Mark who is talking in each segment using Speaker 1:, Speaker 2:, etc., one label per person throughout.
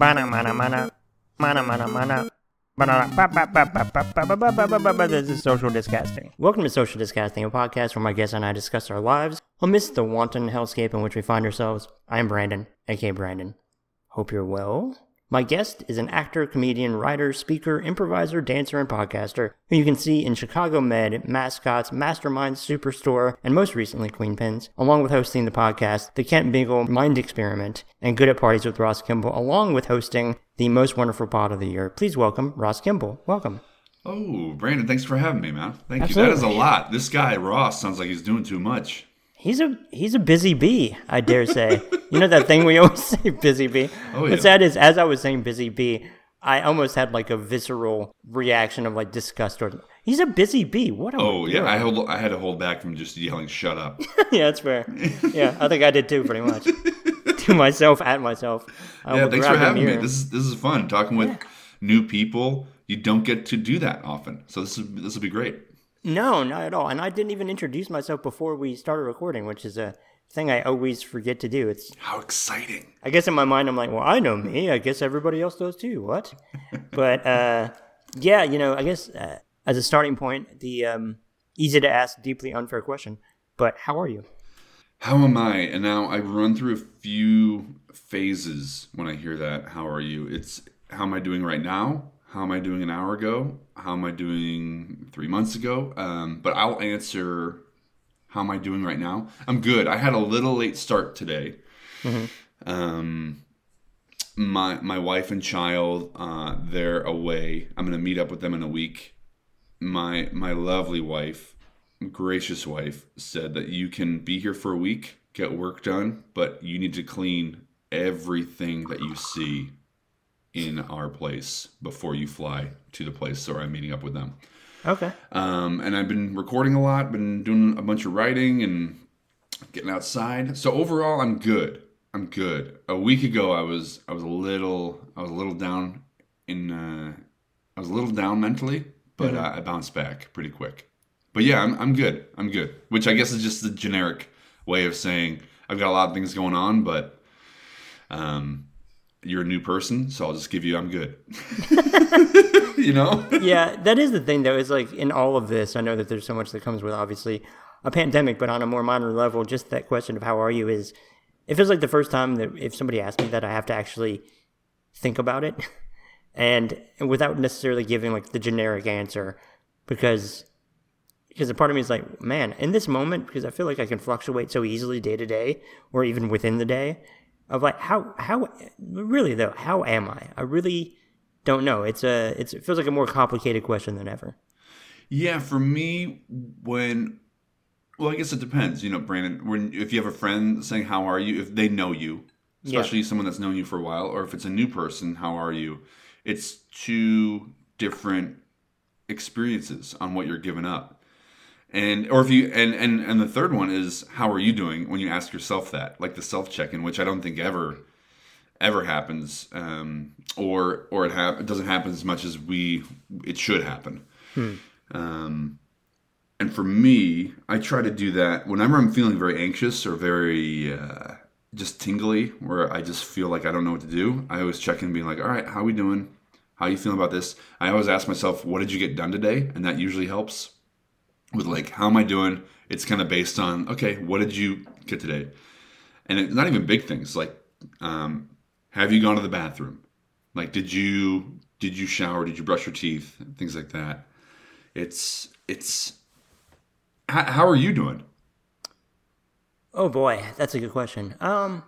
Speaker 1: Mana mana mana. Mana mana mana. This is Social Disgusting. Welcome to Social Disgusting, a podcast where my guests and I discuss our lives amidst the wanton hellscape in which we find ourselves. I am Brandon, aka Brandon. Hope you're well. My guest is an actor, comedian, writer, speaker, improviser, dancer, and podcaster who you can see in Chicago Med, Mascots, Mastermind, Superstore, and most recently Queen Pins, along with hosting the podcast The Kent Beagle Mind Experiment and Good at Parties with Ross Kimball, along with hosting the most wonderful pod of the year. Please welcome Ross Kimball. Welcome.
Speaker 2: Oh, Brandon, thanks for having me, man. Thank
Speaker 1: Absolutely.
Speaker 2: you. That is a lot. This guy Ross sounds like he's doing too much.
Speaker 1: He's a he's a busy bee, I dare say. you know that thing we always say, busy bee.
Speaker 2: Oh,
Speaker 1: What's
Speaker 2: yeah.
Speaker 1: sad is, as I was saying, busy bee, I almost had like a visceral reaction of like disgust. Or he's a busy bee. What?
Speaker 2: Oh yeah,
Speaker 1: doing?
Speaker 2: I hold, I had to hold back from just yelling "shut up."
Speaker 1: yeah, that's fair. Yeah, I think I did too, pretty much. to myself, at myself.
Speaker 2: Yeah, thanks for having me. This is this is fun talking with new people. You don't get to do that often, so this is this will be great.
Speaker 1: No, not at all. And I didn't even introduce myself before we started recording, which is a thing I always forget to do. It's
Speaker 2: How exciting!
Speaker 1: I guess in my mind, I'm like, well, I know me. I guess everybody else does too. What? but uh, yeah, you know, I guess uh, as a starting point, the um, easy to ask, deeply unfair question. But how are you?
Speaker 2: How am I? And now I run through a few phases when I hear that. How are you? It's how am I doing right now? How am I doing an hour ago? How am I doing three months ago? Um, but I'll answer how am I doing right now? I'm good. I had a little late start today. Um, my my wife and child, uh, they're away. I'm gonna meet up with them in a week. My my lovely wife, gracious wife, said that you can be here for a week, get work done, but you need to clean everything that you see in our place before you fly to the place where I'm meeting up with them.
Speaker 1: Okay.
Speaker 2: Um, and I've been recording a lot, been doing a bunch of writing and getting outside. So overall, I'm good. I'm good. A week ago, I was I was a little I was a little down in uh, I was a little down mentally, but uh, I bounced back pretty quick. But yeah, I'm I'm good. I'm good. Which I guess is just the generic way of saying I've got a lot of things going on, but um, you're a new person, so I'll just give you I'm good. you know.
Speaker 1: yeah, that is the thing, though. Is like in all of this, I know that there's so much that comes with obviously a pandemic, but on a more minor level, just that question of how are you is. It feels like the first time that if somebody asks me that, I have to actually think about it, and, and without necessarily giving like the generic answer, because because a part of me is like, man, in this moment, because I feel like I can fluctuate so easily day to day, or even within the day, of like how how really though, how am I? I really don't know. It's a it's, it feels like a more complicated question than ever.
Speaker 2: Yeah, for me, when well, I guess it depends. You know, Brandon, when if you have a friend saying "How are you?" if they know you, especially someone that's known you for a while, or if it's a new person, "How are you?" It's two different experiences on what you're giving up, and or if you and and and the third one is "How are you doing?" when you ask yourself that, like the self check-in, which I don't think ever ever happens, um, or or it, hap- it doesn't happen as much as we it should happen. Um, and for me, I try to do that whenever I'm feeling very anxious or very uh, just tingly, where I just feel like I don't know what to do. I always check in, being like, "All right, how are we doing? How you feeling about this?" I always ask myself, "What did you get done today?" And that usually helps with like, "How am I doing?" It's kind of based on, okay, what did you get today? And it's not even big things like, um, have you gone to the bathroom? Like, did you did you shower? Did you brush your teeth? Things like that. It's it's. How, how are you doing?
Speaker 1: Oh boy, that's a good question. Um,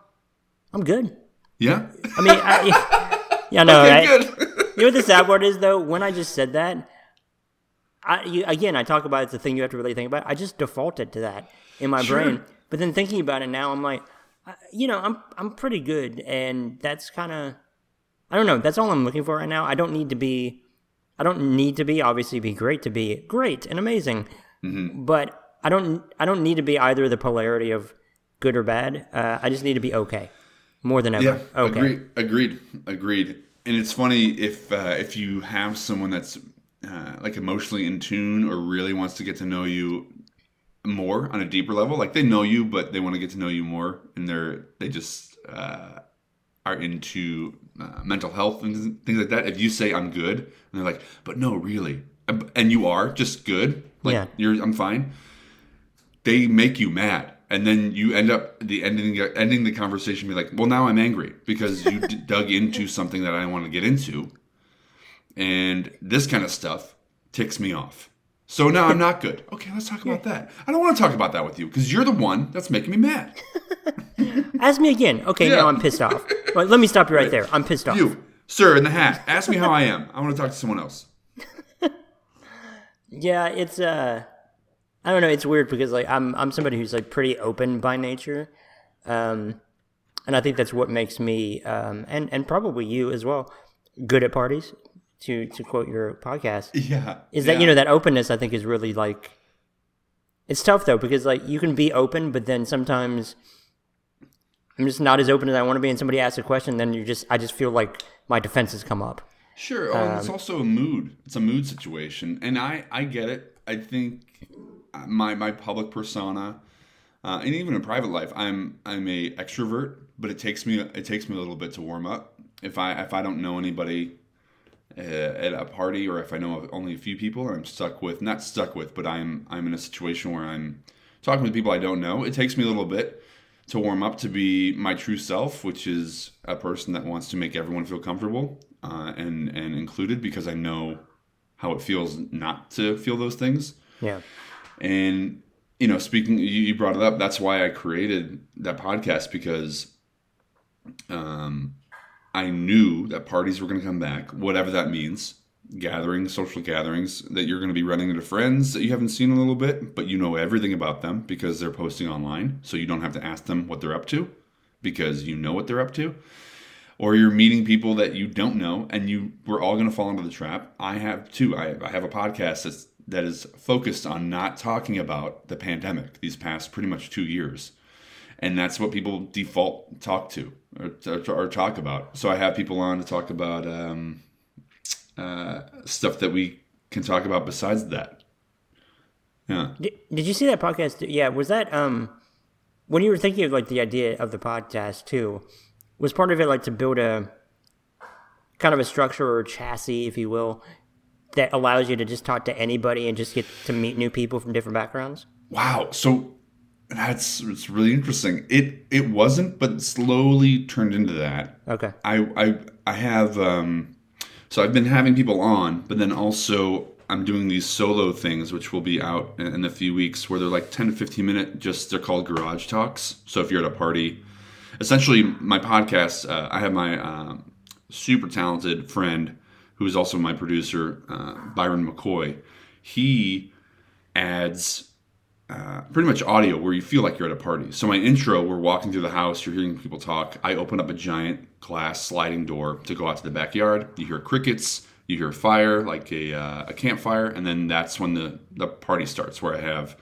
Speaker 1: I'm good.
Speaker 2: Yeah.
Speaker 1: I mean, I, yeah, no,
Speaker 2: Okay,
Speaker 1: right?
Speaker 2: good.
Speaker 1: You know what the sad part is though? When I just said that, I you, again I talk about it's the thing you have to really think about. I just defaulted to that in my
Speaker 2: Sure.
Speaker 1: brain. But then thinking about it now, I'm like, you know, I'm I'm pretty good, and that's kind of, I don't know. That's all I'm looking for right now. I don't need to be, I don't need to be obviously be great to be great and amazing,
Speaker 2: Mm-hmm.
Speaker 1: but I don't I don't need to be either the polarity of good or bad. Uh, I just need to be okay, more than ever.
Speaker 2: Yeah.
Speaker 1: okay.
Speaker 2: Agreed. Agreed. Agreed. And it's funny if uh, if you have someone that's uh, like emotionally in tune or really wants to get to know you more on a deeper level. Like they know you, but they want to get to know you more, and they're they just uh, are into uh, mental health and things like that, if you say I'm good, and they're like, but no, really, and you are just good, like
Speaker 1: Yeah.
Speaker 2: you're I'm fine, they make you mad. And then you end up the ending ending the conversation be like, well, now I'm angry because you d- dug into something that I want to get into, and this kind of stuff ticks me off. So now I'm not good. Okay, let's talk about that. I don't want to talk about that with you because you're the one that's making me mad.
Speaker 1: Ask me again. Okay,
Speaker 2: Yeah.
Speaker 1: now I'm pissed off. Well, let me stop you right there. I'm pissed off.
Speaker 2: You, sir, in the hat, ask me how I am. I want to talk to someone else.
Speaker 1: Yeah, it's uh I don't know, it's weird because like I'm I'm somebody who's like pretty open by nature. Um and I think that's what makes me um and and probably you as well good at parties to to quote your podcast.
Speaker 2: Yeah.
Speaker 1: Is that
Speaker 2: yeah.
Speaker 1: you know that openness I think is really like it's tough though because like you can be open but then sometimes I'm just not as open as I want to be and somebody asks a question then you just I just feel like my defenses come up.
Speaker 2: Sure. Oh,
Speaker 1: Um,
Speaker 2: it's also a mood. It's a mood situation, and I I get it. I think my my public persona, uh, and even in private life, I'm I'm a extrovert, but it takes me it takes me a little bit to warm up. If I if I don't know anybody at a party, or if I know of only a few people, and I'm stuck with not stuck with, but I'm I'm in a situation where I'm talking with people I don't know. It takes me a little bit to warm up to be my true self, which is a person that wants to make everyone feel comfortable uh, and and included because I know how it feels not to feel those things.
Speaker 1: Yeah.
Speaker 2: And you know, speaking, you, you brought it up. That's why I created that podcast because um, I knew that parties were going to come back, whatever that means. Gatherings, social gatherings that you're going to be running into friends that you haven't seen a little bit, but you know everything about them because they're posting online. So you don't have to ask them what they're up to because you know what they're up to. Or you're meeting people that you don't know, and you we're all going to fall into the trap. I have too. I, I have a podcast that's that is focused on not talking about the pandemic these past pretty much two years and that's what people default talk to or, or, or talk about. So I have people on to talk about um, uh, stuff that we can talk about besides that. Yeah.
Speaker 1: Did, did you see that podcast? Yeah, was that um when you were thinking of like the idea of the podcast too? Was part of it like to build a kind of a structure or a chassis, if you will, that allows you to just talk to anybody and just get to meet new people from different backgrounds?
Speaker 2: Wow. So that's it's really interesting. It it wasn't, but slowly turned into that.
Speaker 1: Okay.
Speaker 2: I I I have um so I've been having people on, but then also I'm doing these solo things which will be out in, a few weeks where they're like 10 to 15 minute just they're called garage talks. So if you're at a party, essentially my podcast uh, I have my um, super talented friend who is also my producer uh, Byron McCoy. He adds uh, pretty much audio where you feel like you're at a party. So my intro, we're walking through the house, you're hearing people talk. I open up a giant glass sliding door to go out to the backyard. You hear crickets, you hear fire, like a, uh, a campfire, and then that's when the, the party starts, where I have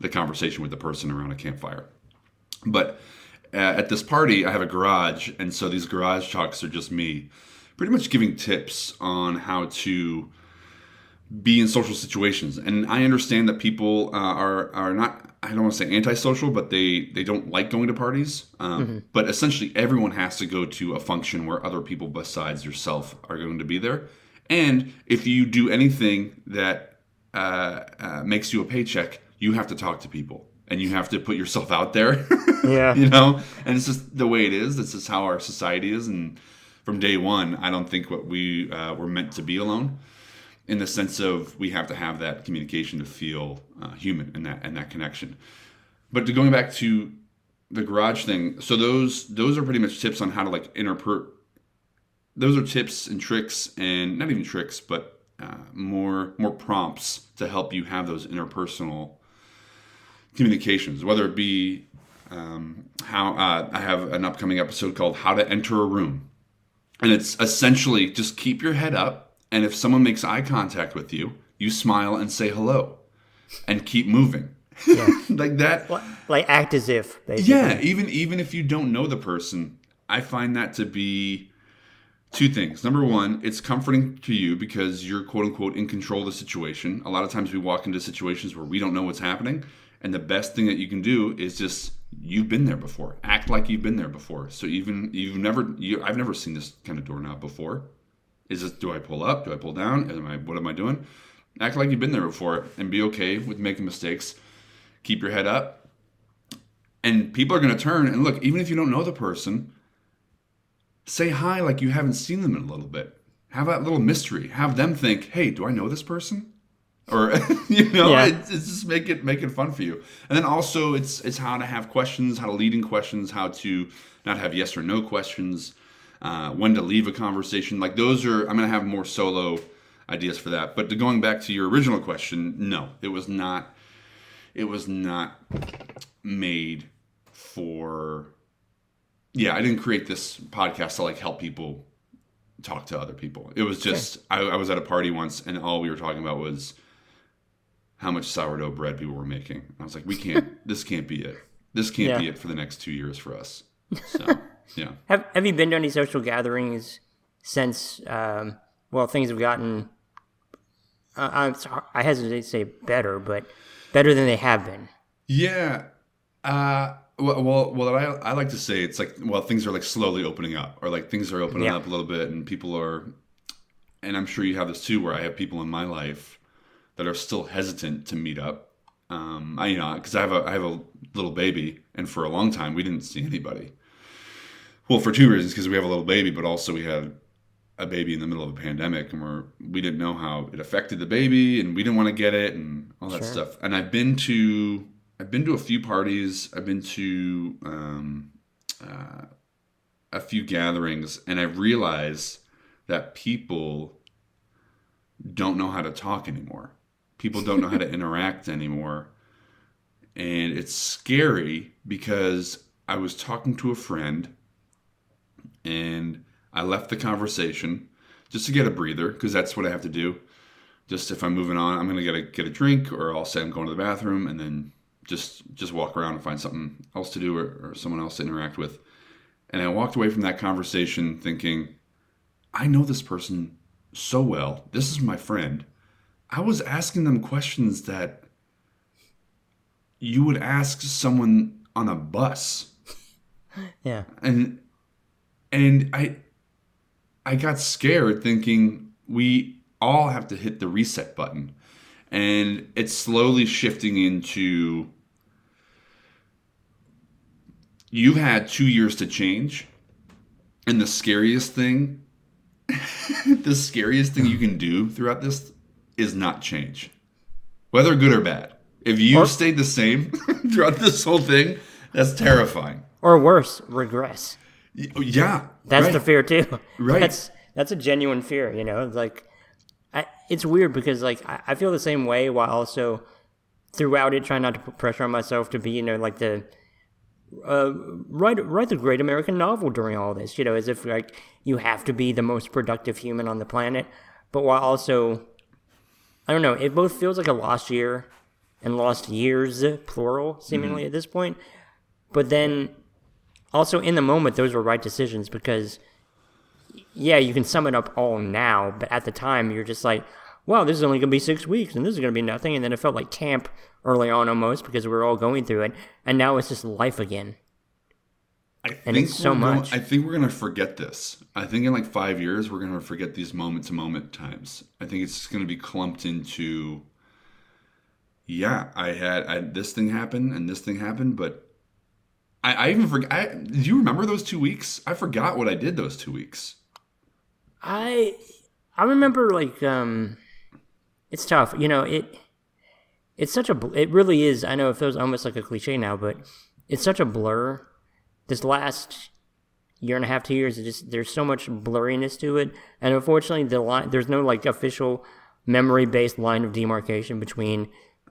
Speaker 2: the conversation with the person around a campfire. But uh, at this party, I have a garage, and so these garage talks are just me, pretty much giving tips on how to be in social situations. And I understand that people uh, are are not I don't want to say antisocial, but they they don't like going to parties. Um, But essentially, everyone has to go to a function where other people besides yourself are going to be there. And if you do anything that uh, uh, makes you a paycheck, you have to talk to people and you have to put yourself out there.
Speaker 1: Yeah.
Speaker 2: you know, and it's just the way it is. This is how our society is, and from day one, I don't think what we uh, were meant to be alone in the sense of we have to have that communication to feel uh, human and that and that connection. But to going back to the garage thing, so those those are pretty much tips on how to like interpret. Those are tips and tricks, and not even tricks, but uh, more more prompts to help you have those interpersonal communications, whether it be um, how uh, I have an upcoming episode called "How to Enter a Room," and it's essentially just keep your head up, and if someone makes eye contact with you, you smile and say hello, and keep moving, like that.
Speaker 1: Like act as if, basically.
Speaker 2: Yeah, even even if you don't know the person, I find that to be two things. Number one, it's comforting to you because you're quote unquote in control of the situation. A lot of times we walk into situations where we don't know what's happening, and the best thing that you can do is just you've been there before. Act like you've been there before. So even you've never, you, I've never seen this kind of doorknob before. Is this? Do I pull up? Do I pull down? Am I? What am I doing? Act like you've been there before, and be okay with making mistakes. Keep your head up, and people are going to turn and look. Even if you don't know the person, say hi like you haven't seen them in a little bit. Have that little mystery. Have them think, "Hey, do I know this person?" Or you know,
Speaker 1: Yeah.
Speaker 2: it's, it's just make it make it fun for you. And then also, it's it's how to have questions, how to lead in questions, how to not have yes or no questions, uh, when to leave a conversation. Like those are, I'm gonna have more solo ideas for that. But to going back to your original question, no, it was not. It was not made for yeah, I didn't create this podcast to like help people talk to other people. It was just I, I was at a party once and all we were talking about was how much sourdough bread people were making. I was like, we can't. this can't be it. This can't be it for the next two years for us. So yeah,
Speaker 1: Have Have you been to any social gatherings since? Um, well, things have gotten. Uh, I'm sorry, I hesitate to say better, but better than they have been.
Speaker 2: yeah. Uh, well, well, well I, I like to say it's like well things are like slowly opening up or like things are opening
Speaker 1: Yeah.
Speaker 2: up a little bit and people are and i'm sure you have this too where i have people in my life that are still hesitant to meet up um i you know because i have a i have a little baby and for a long time we didn't see anybody well for two reasons because we have a little baby but also we had a baby in the middle of a pandemic and we're we didn't know how it affected the baby and we didn't want to get it and all that
Speaker 1: Sure.
Speaker 2: stuff. And i've been to i've been to a few parties. I've been to um, uh, a few gatherings and i realized that people don't know how to talk anymore. People don't know how to interact anymore. And it's scary because i was talking to a friend and I left the conversation just to get a breather because that's what I have to do. Just if I'm moving on, I'm gonna get a get a drink, or I'll say I'm going to the bathroom, and then just just walk around and find something else to do or, or someone else to interact with. And I walked away from that conversation thinking, I know this person so well. This is my friend. I was asking them questions that you would ask someone on a bus
Speaker 1: Yeah,
Speaker 2: and and i i got scared thinking we all have to hit the reset button. And it's slowly shifting into you've had two years to change. And the scariest thing the scariest thing you can do throughout this is not change whether good or bad. If you stayed the same throughout this whole thing that's terrifying.
Speaker 1: Or worse, regress.
Speaker 2: Yeah
Speaker 1: That's
Speaker 2: right.
Speaker 1: the fear too.
Speaker 2: Right.
Speaker 1: That's that's a genuine fear. You know, It's like I, it's weird because like I, I feel the same way while also throughout it trying not to put pressure on myself to be you know like the uh, write write the great American novel during all this. You know, as if like you have to be the most productive human on the planet, but while also I don't know. It both feels like a lost year and lost years, plural, seemingly at this point. But then also in the moment, those were right decisions because, yeah, you can sum it up all now, but at the time, you're just like, wow, this is only going to be six weeks and this is going to be nothing. And then it felt like camp early on almost because we were all going through it. And now it's just life again.
Speaker 2: I
Speaker 1: And
Speaker 2: think
Speaker 1: it's so
Speaker 2: we're going-
Speaker 1: much.
Speaker 2: I think we're gonna forget this. I think in like five years we're gonna forget these moment to moment times. I think it's just gonna be clumped into. Yeah, I had I, this thing happen and this thing happened, but I, I even forgot. Do you remember those two weeks? I forgot what I did those two weeks.
Speaker 1: I I remember like um it's tough. You know, it it's such a it really is. I know it feels almost like a cliche now, but it's such a blur. This last year and a half, two years, it just there's so much blurriness to it, and unfortunately, the line there's no like official memory based line of demarcation between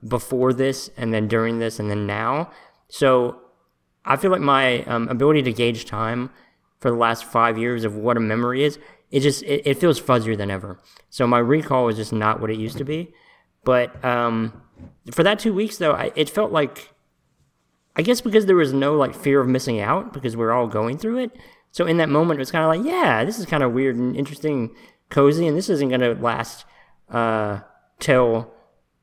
Speaker 1: before this and then during this and then now. So I feel like my um, ability to gauge time for the last five years of what a memory is, it just it, it feels fuzzier than ever. So my recall is just not what it used to be. But um, for that two weeks though, I, it felt like I guess because there was no like fear of missing out because we are all going through it. So in that moment, it was kind of like, yeah, this is kind of weird and interesting, cozy, and this isn't going to last uh, till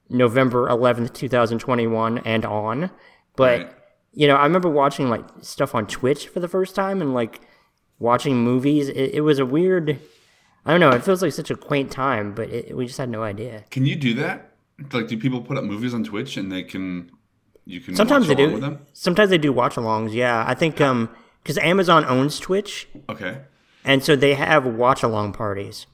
Speaker 1: November 11th, 2021 and on. But
Speaker 2: Right.
Speaker 1: You know, I remember watching like stuff on Twitch for the first time and like watching movies. It, it was a weird. I don't know. It feels like such a quaint time, but it, we just had no idea.
Speaker 2: Can you do that? Like, do people put up movies on Twitch and they can you can
Speaker 1: Sometimes they
Speaker 2: along
Speaker 1: do.
Speaker 2: with them?
Speaker 1: Sometimes they do watch alongs. Yeah, I think um because Amazon owns Twitch,
Speaker 2: Okay.
Speaker 1: and so they have watch along parties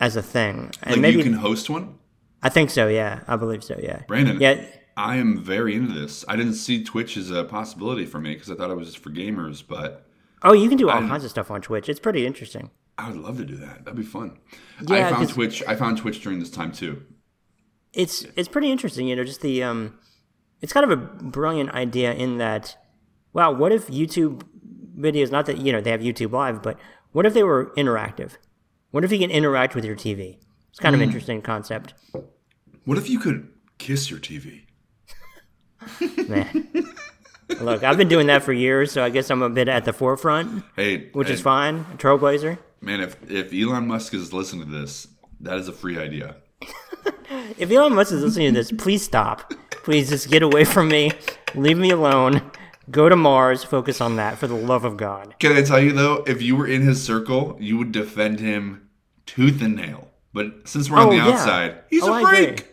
Speaker 1: as a thing. And
Speaker 2: Like
Speaker 1: maybe
Speaker 2: you can host one.
Speaker 1: I think so. Yeah, I believe so. Yeah.
Speaker 2: Brandon,
Speaker 1: Yeah.
Speaker 2: I am very into this. I didn't see Twitch as a possibility for me because I thought it was just for gamers, but
Speaker 1: Oh, you can do all kinds of stuff on Twitch. It's pretty interesting.
Speaker 2: I would love to do that. That'd be fun.
Speaker 1: Yeah,
Speaker 2: I found Twitch. I found Twitch during this time too.
Speaker 1: it's it's pretty interesting you know just the um it's kind of a brilliant idea in that wow what if youtube videos not that you know they have youtube live but what if they were interactive what if you can interact with your tv it's kind of an interesting concept
Speaker 2: What if you could kiss your TV?
Speaker 1: Man look i've been doing that for years so i guess i'm a bit at the forefront
Speaker 2: Hey,
Speaker 1: which
Speaker 2: hey,
Speaker 1: is fine trailblazer
Speaker 2: man. If if Elon Musk is listening to this, that is a free idea.
Speaker 1: if elon musk is listening to this please stop please just get away from me leave me alone go to mars focus on that for the love of god
Speaker 2: Can I tell you though, if you were in his circle, you would defend him tooth and nail. But since we're on
Speaker 1: Oh,
Speaker 2: the
Speaker 1: yeah.
Speaker 2: outside, he's
Speaker 1: Oh,
Speaker 2: a
Speaker 1: I
Speaker 2: freak.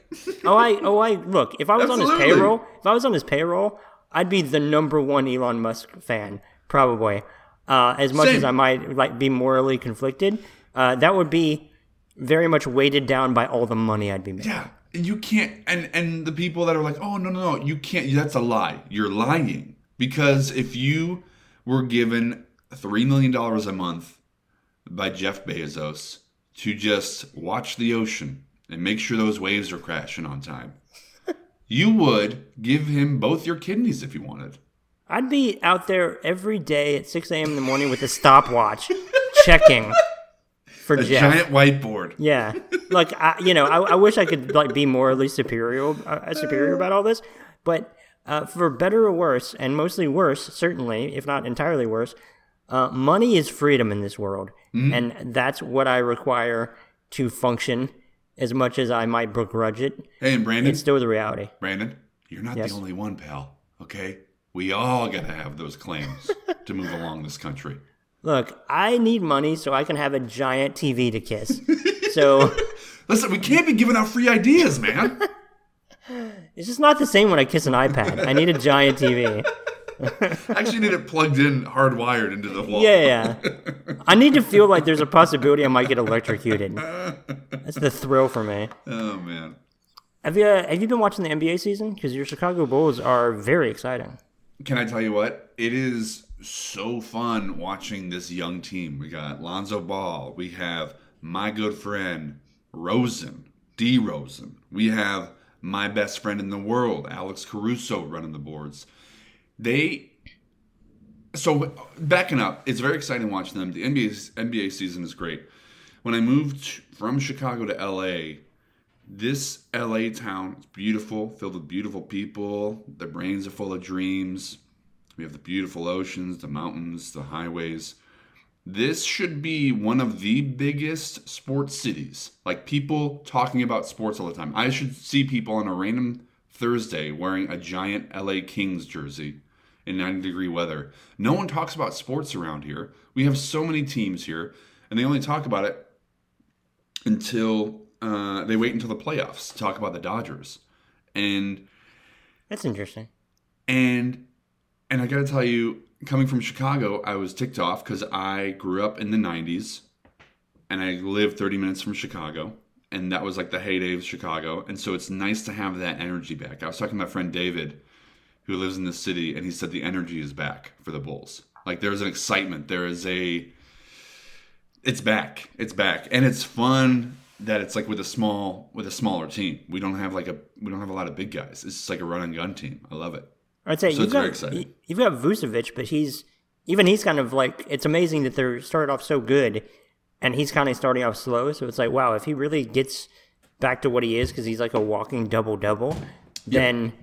Speaker 1: oh, I, oh, I look. If I was on his payroll, if I was on his payroll, I'd be the number one Elon Musk fan, probably. Uh, as much
Speaker 2: Same.
Speaker 1: as I might like be morally conflicted, uh, that would be very much weighted down by all the money I'd be making.
Speaker 2: Yeah, and you can't. And and the people that are like, oh no no no, you can't. That's a lie. You're lying because if you were given three million dollars a month by Jeff Bezos to just watch the ocean and make sure those waves are crashing on time, you would give him both your kidneys if you wanted.
Speaker 1: I'd be out there every day at 6 a.m. in the morning with a stopwatch, checking for
Speaker 2: A
Speaker 1: Jeff.
Speaker 2: giant whiteboard.
Speaker 1: Yeah, like I, you know, I, I wish I could like be morally superior, uh, superior about all this, but uh, for better or worse, and mostly worse, certainly, if not entirely worse, uh, money is freedom in this world, and that's what I require to function. As much as I might begrudge it,
Speaker 2: Hey, and Brandon,
Speaker 1: it's still the reality.
Speaker 2: Brandon, you're not
Speaker 1: Yes.
Speaker 2: the only one, pal. Okay, we all gotta have those claims to move along this country.
Speaker 1: Look, I need money so I can have a giant TV to kiss. so
Speaker 2: Listen, we can't be giving out free ideas, man.
Speaker 1: it's just not the same when I kiss an iPad. I need a giant TV.
Speaker 2: I actually need it plugged in, hardwired into the wall.
Speaker 1: Yeah, yeah. I need to feel like there's a possibility I might get electrocuted. That's the thrill for me.
Speaker 2: Oh man.
Speaker 1: Have you uh, have you been watching the NBA season? Because your Chicago Bulls are very exciting.
Speaker 2: Can I tell you what? It is so fun watching this young team. We got Lonzo Ball. We have my good friend Rosen, DeRozan. We have my best friend in the world, Alex Caruso, running the boards. They so backing up, it's very exciting watching them. The NBA NBA season is great. When I moved from Chicago to LA, this LA town is beautiful, filled with beautiful people. Their brains are full of dreams. We have the beautiful oceans, the mountains, the highways. This should be one of the biggest sports cities. Like people talking about sports all the time. I should see people on a random Thursday wearing a giant LA Kings jersey in 90 degree weather. No one talks about sports around here. We have so many teams here, and they only talk about it until uh, they wait until the playoffs to talk about the Dodgers. And
Speaker 1: That's interesting.
Speaker 2: and and I got to tell you, coming from Chicago, I was ticked off because I grew up in the '90s, and I lived 30 minutes from Chicago, and that was like the heyday of Chicago. And so it's nice to have that energy back. I was talking to my friend David, who lives in the city, and he said the energy is back for the Bulls. Like there's an excitement. There is a it's back. It's back, and it's fun that it's like with a small with a smaller team. We don't have like a we don't have a lot of big guys. It's just like a run and gun team. I love it.
Speaker 1: I'd say
Speaker 2: So
Speaker 1: you've
Speaker 2: it's very
Speaker 1: got
Speaker 2: exciting.
Speaker 1: you've got Vucevic, but he's even he's kind of like it's amazing that they're started off so good, and he's kind of starting off slow. So it's like wow, if he really gets back to what he is, because he's like a walking double double, then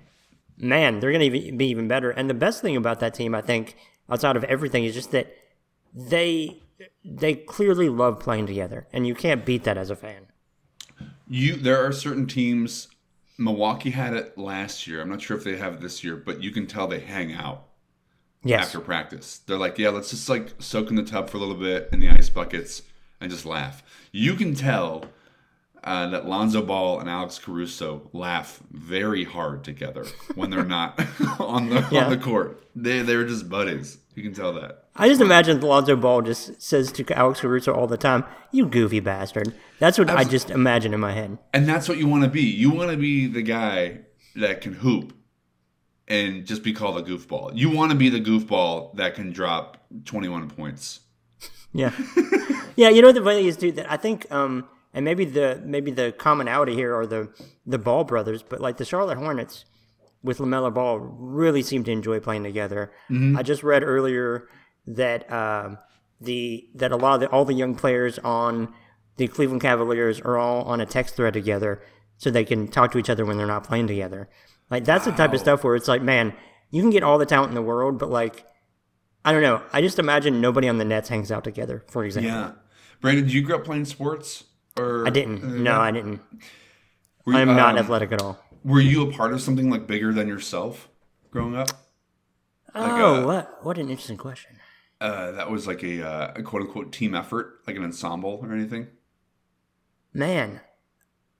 Speaker 1: man, they're gonna be be even better. And the best thing about that team, I think, outside of everything, is just that they they clearly love playing together, and you can't beat that as a fan.
Speaker 2: You there are certain teams Milwaukee had it last year. I'm not sure if they have it this year, but you can tell they hang out
Speaker 1: Yes.
Speaker 2: after practice. They're like, yeah, let's just like soak in the tub for a little bit in the ice buckets and just laugh. You can tell uh, that Lonzo Ball and Alex Caruso laugh very hard together when they're not on the
Speaker 1: Yeah.
Speaker 2: on the court. They they're just buddies. You can tell that.
Speaker 1: I just imagine Lonzo Ball just says to Alex Caruso all the time, "You goofy bastard." That's what I just imagine in my head.
Speaker 2: And that's what you want to be. You want to be the guy that can hoop and just be called a goofball. You want to be the goofball that can drop 21 points.
Speaker 1: Yeah, yeah. You know what the funny thing is, dude. That I think, um, and maybe the maybe the commonality here are the the Ball brothers, but like the Charlotte Hornets with LaMelo Ball really seem to enjoy playing together. I just read earlier that um the that a lot of the, all the young players on the Cleveland Cavaliers are all on a text thread together, so they can talk to each other when they're not playing together. Like that's the type of stuff where it's like, man, you can get all the talent in the world, but like. I don't know. I just imagine nobody on the Nets hangs out together, for example.
Speaker 2: Yeah. Brandon, did you grow up playing sports? Or
Speaker 1: I didn't. No, I didn't.
Speaker 2: You,
Speaker 1: I'm not
Speaker 2: um,
Speaker 1: athletic at all.
Speaker 2: Were you a part of something like bigger than yourself growing up?
Speaker 1: oh,
Speaker 2: uh,
Speaker 1: what what an interesting question.
Speaker 2: Uh, that was like a, uh, a quote unquote team effort, like an ensemble or anything?
Speaker 1: Man,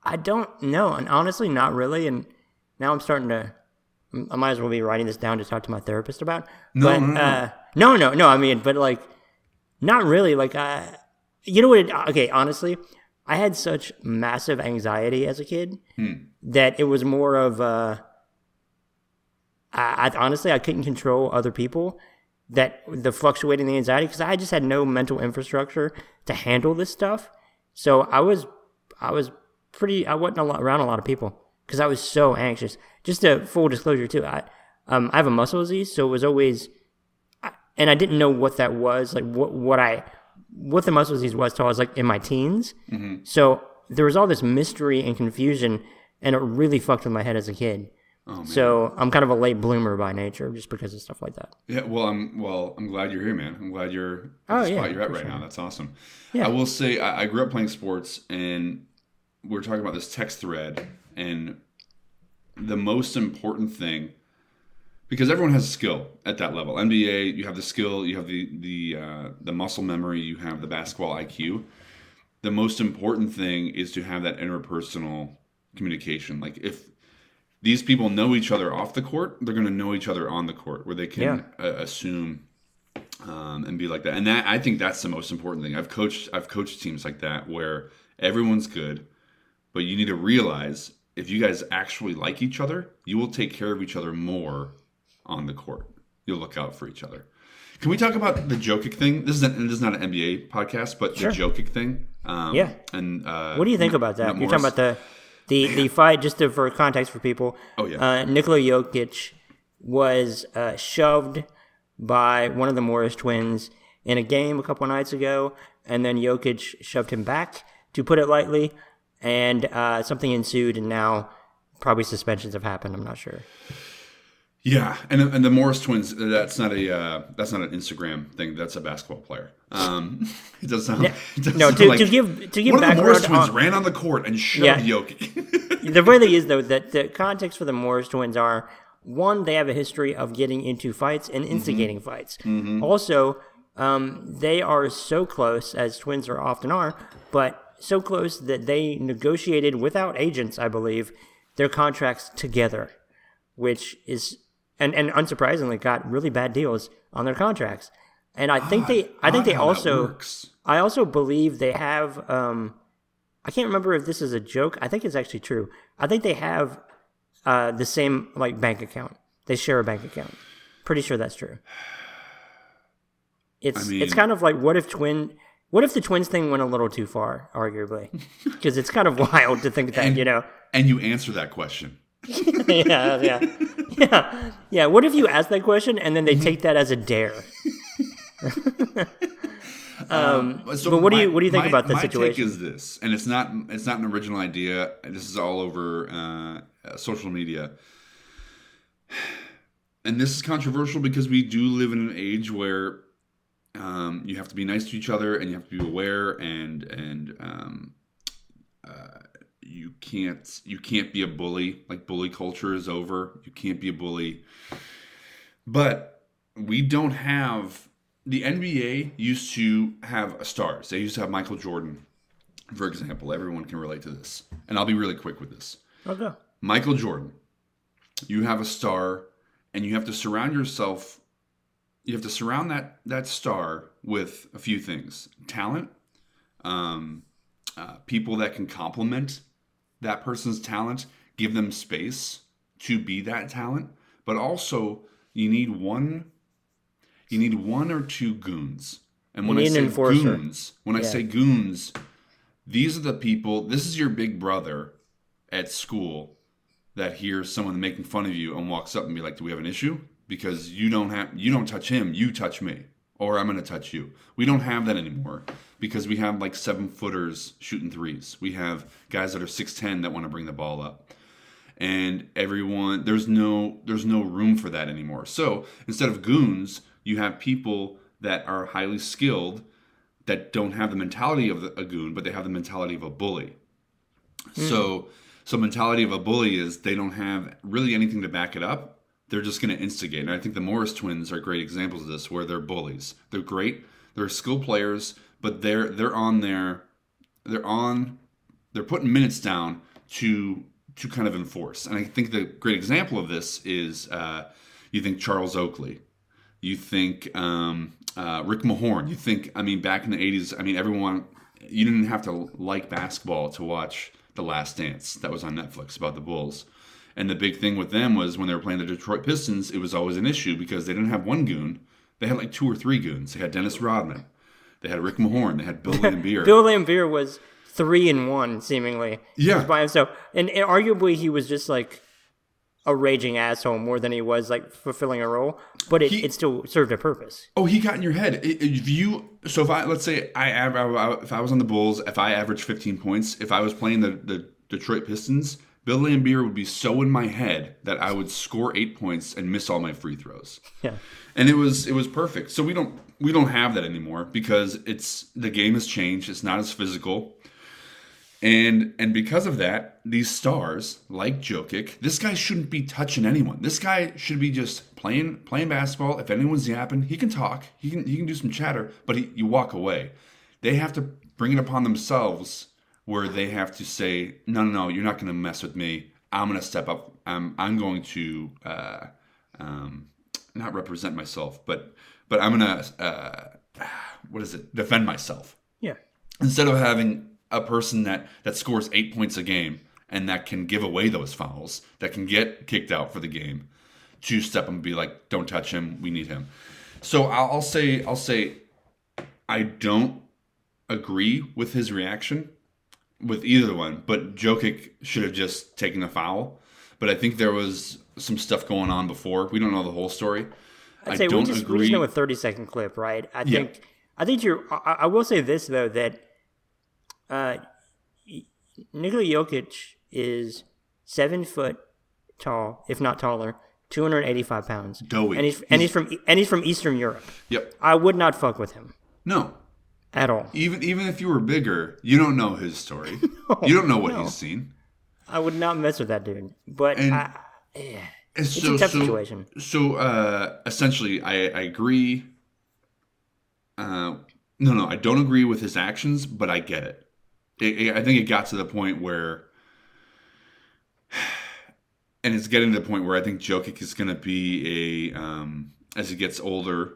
Speaker 1: I don't know, and honestly, not really. And now I'm starting to. I might as well be writing this down to talk to my therapist about.
Speaker 2: No,
Speaker 1: but,
Speaker 2: no, no.
Speaker 1: Uh, no, no, no. I mean, but like, not really. Like, uh, you know what? It, okay, honestly, I had such massive anxiety as a kid
Speaker 2: Hmm.
Speaker 1: that it was more of. Uh, I, I honestly I couldn't control other people. That the fluctuating the anxiety because I just had no mental infrastructure to handle this stuff. So I was, I was pretty. I wasn't a lot, around a lot of people because I was so anxious. Just a full disclosure too. I, um, I have a muscle disease, so it was always, I, and I didn't know what that was. Like what what I, what the muscle disease was till I was like in my teens. Mm-hmm. So there was all this mystery and confusion, and it really fucked with my head as a kid. Oh, so I'm kind of a late bloomer by nature, just because of stuff like that.
Speaker 2: Yeah, well, I'm well. I'm glad you're here, man. I'm glad you're at
Speaker 1: Oh, yeah,
Speaker 2: spot you're at right
Speaker 1: sure.
Speaker 2: now. That's awesome.
Speaker 1: Yeah.
Speaker 2: I will say I, I grew up playing sports, and we are talking about this text thread, and the most important thing, because everyone has a skill at that level. NBA, you have the skill, you have the the uh, the muscle memory, you have the basketball IQ. The most important thing is to have that interpersonal communication. Like if these people know each other off the court, they're going to know each other on the court, where they can uh, assume um, and be like that. And that I think that's the most important thing. I've coached I've coached teams like that where everyone's good, but you need to realize if you guys actually like each other, you will take care of each other more on the court. You'll look out for each other. Can we talk about the Jokic thing? This is an, this is not an NBA podcast, but
Speaker 1: Sure.
Speaker 2: the Jokic thing. Um,
Speaker 1: Yeah.
Speaker 2: And uh,
Speaker 1: What do you think about that? You're talking about the the the fight. Just to, for context for people.
Speaker 2: Oh, yeah.
Speaker 1: Uh, Nikola Jokic was uh, shoved by one of the Morris twins in a game a couple nights ago, and then Jokic shoved him back, to put it lightly, and uh, something ensued, and now probably suspensions have happened. I'm not sure.
Speaker 2: Yeah, and and the Morris twins. That's not a uh, that's not an Instagram thing. That's a basketball player. Um, it does sound. it does
Speaker 1: No,
Speaker 2: sound
Speaker 1: to,
Speaker 2: like-
Speaker 1: to give to give
Speaker 2: one of the Morris twins
Speaker 1: on-
Speaker 2: ran on the court and shoved
Speaker 1: Yeah.
Speaker 2: Jokic.
Speaker 1: the funny thing is though that the context for the Morris twins are one, they have a history of getting into fights and instigating fights. Also, um, they are so close, as twins are often are, but so close that they negotiated without agents, I believe, their contracts together, which is and and unsurprisingly got really bad deals on their contracts. And I think they, I think they also. I also believe they have. Um, I can't remember if this is a joke. I think it's actually true. I think they have uh, the same like bank account. They share a bank account. Pretty sure that's true. It's
Speaker 2: I mean-
Speaker 1: it's kind of like what if twin. What if the twins thing went a little too far, arguably? Because it's kind of wild to think that, and, you know.
Speaker 2: And you answer that question.
Speaker 1: yeah, yeah, yeah, yeah. What if you ask that question and then they take that as a dare? um,
Speaker 2: So
Speaker 1: but what do you what do you think
Speaker 2: my-
Speaker 1: about the
Speaker 2: my
Speaker 1: situation?
Speaker 2: take is this, and it's not it's not an original idea. This is all over uh, uh, social media, and this is controversial because we do live in an age where um, you have to be nice to each other, and you have to be aware, and and um, can't you can't be a bully. Like bully culture is over. You can't be a bully. But we don't have the NBA used to have stars. They used to have Michael Jordan, for example. Everyone can relate to this. And I'll be really quick with this.
Speaker 1: Okay.
Speaker 2: Michael Jordan, you have a star and you have to surround yourself you have to surround that that star with a few things talent um, uh, people that can complement that person's talent give them space to be that talent but also you need one you need one or two goons and when i say
Speaker 1: enforcer.
Speaker 2: goons when i say goons these are the people this is your big brother at school that hears someone making fun of you and walks up and be like, "Do we have an issue?" Because you don't have you don't touch him, you touch me, or I'm gonna touch you. We don't have that anymore because we have like seven footers shooting threes. We have guys that are six ten that want to bring the ball up, and everyone there's no there's no room for that anymore. So instead of goons, you have people that are highly skilled that don't have the mentality of a goon, but they have the mentality of a bully. Hmm. So, so mentality of a bully is they don't have really anything to back it up. They're just going to instigate. And I think the Morris twins are great examples of this, where they're bullies. They're great. They're skilled players, but they're they're on their they're on they're putting minutes down to to kind of enforce. And I think the great example of this is uh, you think Charles Oakley, you think um, uh, Rick Mahorn, you think I mean back in the '80s. I mean everyone you didn't have to like basketball to watch The Last Dance that was on Netflix about the Bulls. And the big thing with them was when they were playing the Detroit Pistons, it was always an issue because they didn't have one goon. They had like two or three goons. They had Dennis Rodman. They had Rick Mahorn. They had Bill Laimbeer.
Speaker 1: Bill Laimbeer was three and one seemingly.
Speaker 2: Yeah.
Speaker 1: By himself, and, and arguably he was just like a raging asshole more than he was like fulfilling a role. But it,
Speaker 2: He-
Speaker 1: it still served a purpose.
Speaker 2: Oh, he got in your head. If you so if I let's say I I- if I was on the Bulls, if I averaged 15 points, if I was playing the the Detroit Pistons, Bill Laimbeer would be so in my head that I would score eight points and miss all my free throws.
Speaker 1: Yeah.
Speaker 2: And it was it was perfect. So we don't we don't have that anymore because it's the game has changed. It's not as physical. And and because of that, these stars like Jokic, this guy shouldn't be touching anyone. This guy should be just playing playing basketball. If anyone's yapping, he can talk. He can he can do some chatter, but he, you walk away. They have to bring it upon themselves where they have to say, no, no, no, you're not going to mess with me. I'm going to step up. I'm I'm going to uh, um, not represent myself, but but I'm to uh, what is it? Defend myself
Speaker 1: Yeah.
Speaker 2: instead of having a person that that scores eight points a game and that can give away those fouls, that can get kicked out for the game, to step and be like, "Don't touch him. We need him." So I'll, I'll say, I'll say, I don't agree with his reaction with either one, but Jokic should have just taken the foul. But I think there was some stuff going on before. We don't know the whole story.
Speaker 1: I'd
Speaker 2: I
Speaker 1: say we
Speaker 2: don't
Speaker 1: just, we
Speaker 2: agree.
Speaker 1: just know a 30 second clip, right? I
Speaker 2: Yeah.
Speaker 1: think I think you're. I, I will say this though that uh, Nikola Jokic is seven foot tall, if not taller, 285 pounds,
Speaker 2: Doughy.
Speaker 1: and he's and he's from and he's from Eastern Europe.
Speaker 2: Yep.
Speaker 1: I would not fuck with him
Speaker 2: No,
Speaker 1: at all.
Speaker 2: even even if you were bigger, you don't know his story. you don't know what
Speaker 1: no.
Speaker 2: he's seen.
Speaker 1: I would not mess with that dude. But
Speaker 2: And-
Speaker 1: I,
Speaker 2: It's,
Speaker 1: it's a tough situation.
Speaker 2: So uh, essentially, I, I agree. Uh, no, no, I don't agree with his actions, but I get it. It- it- I think it got to the point where, and it's getting to the point where I think Jokic is going to be a um, as he gets older.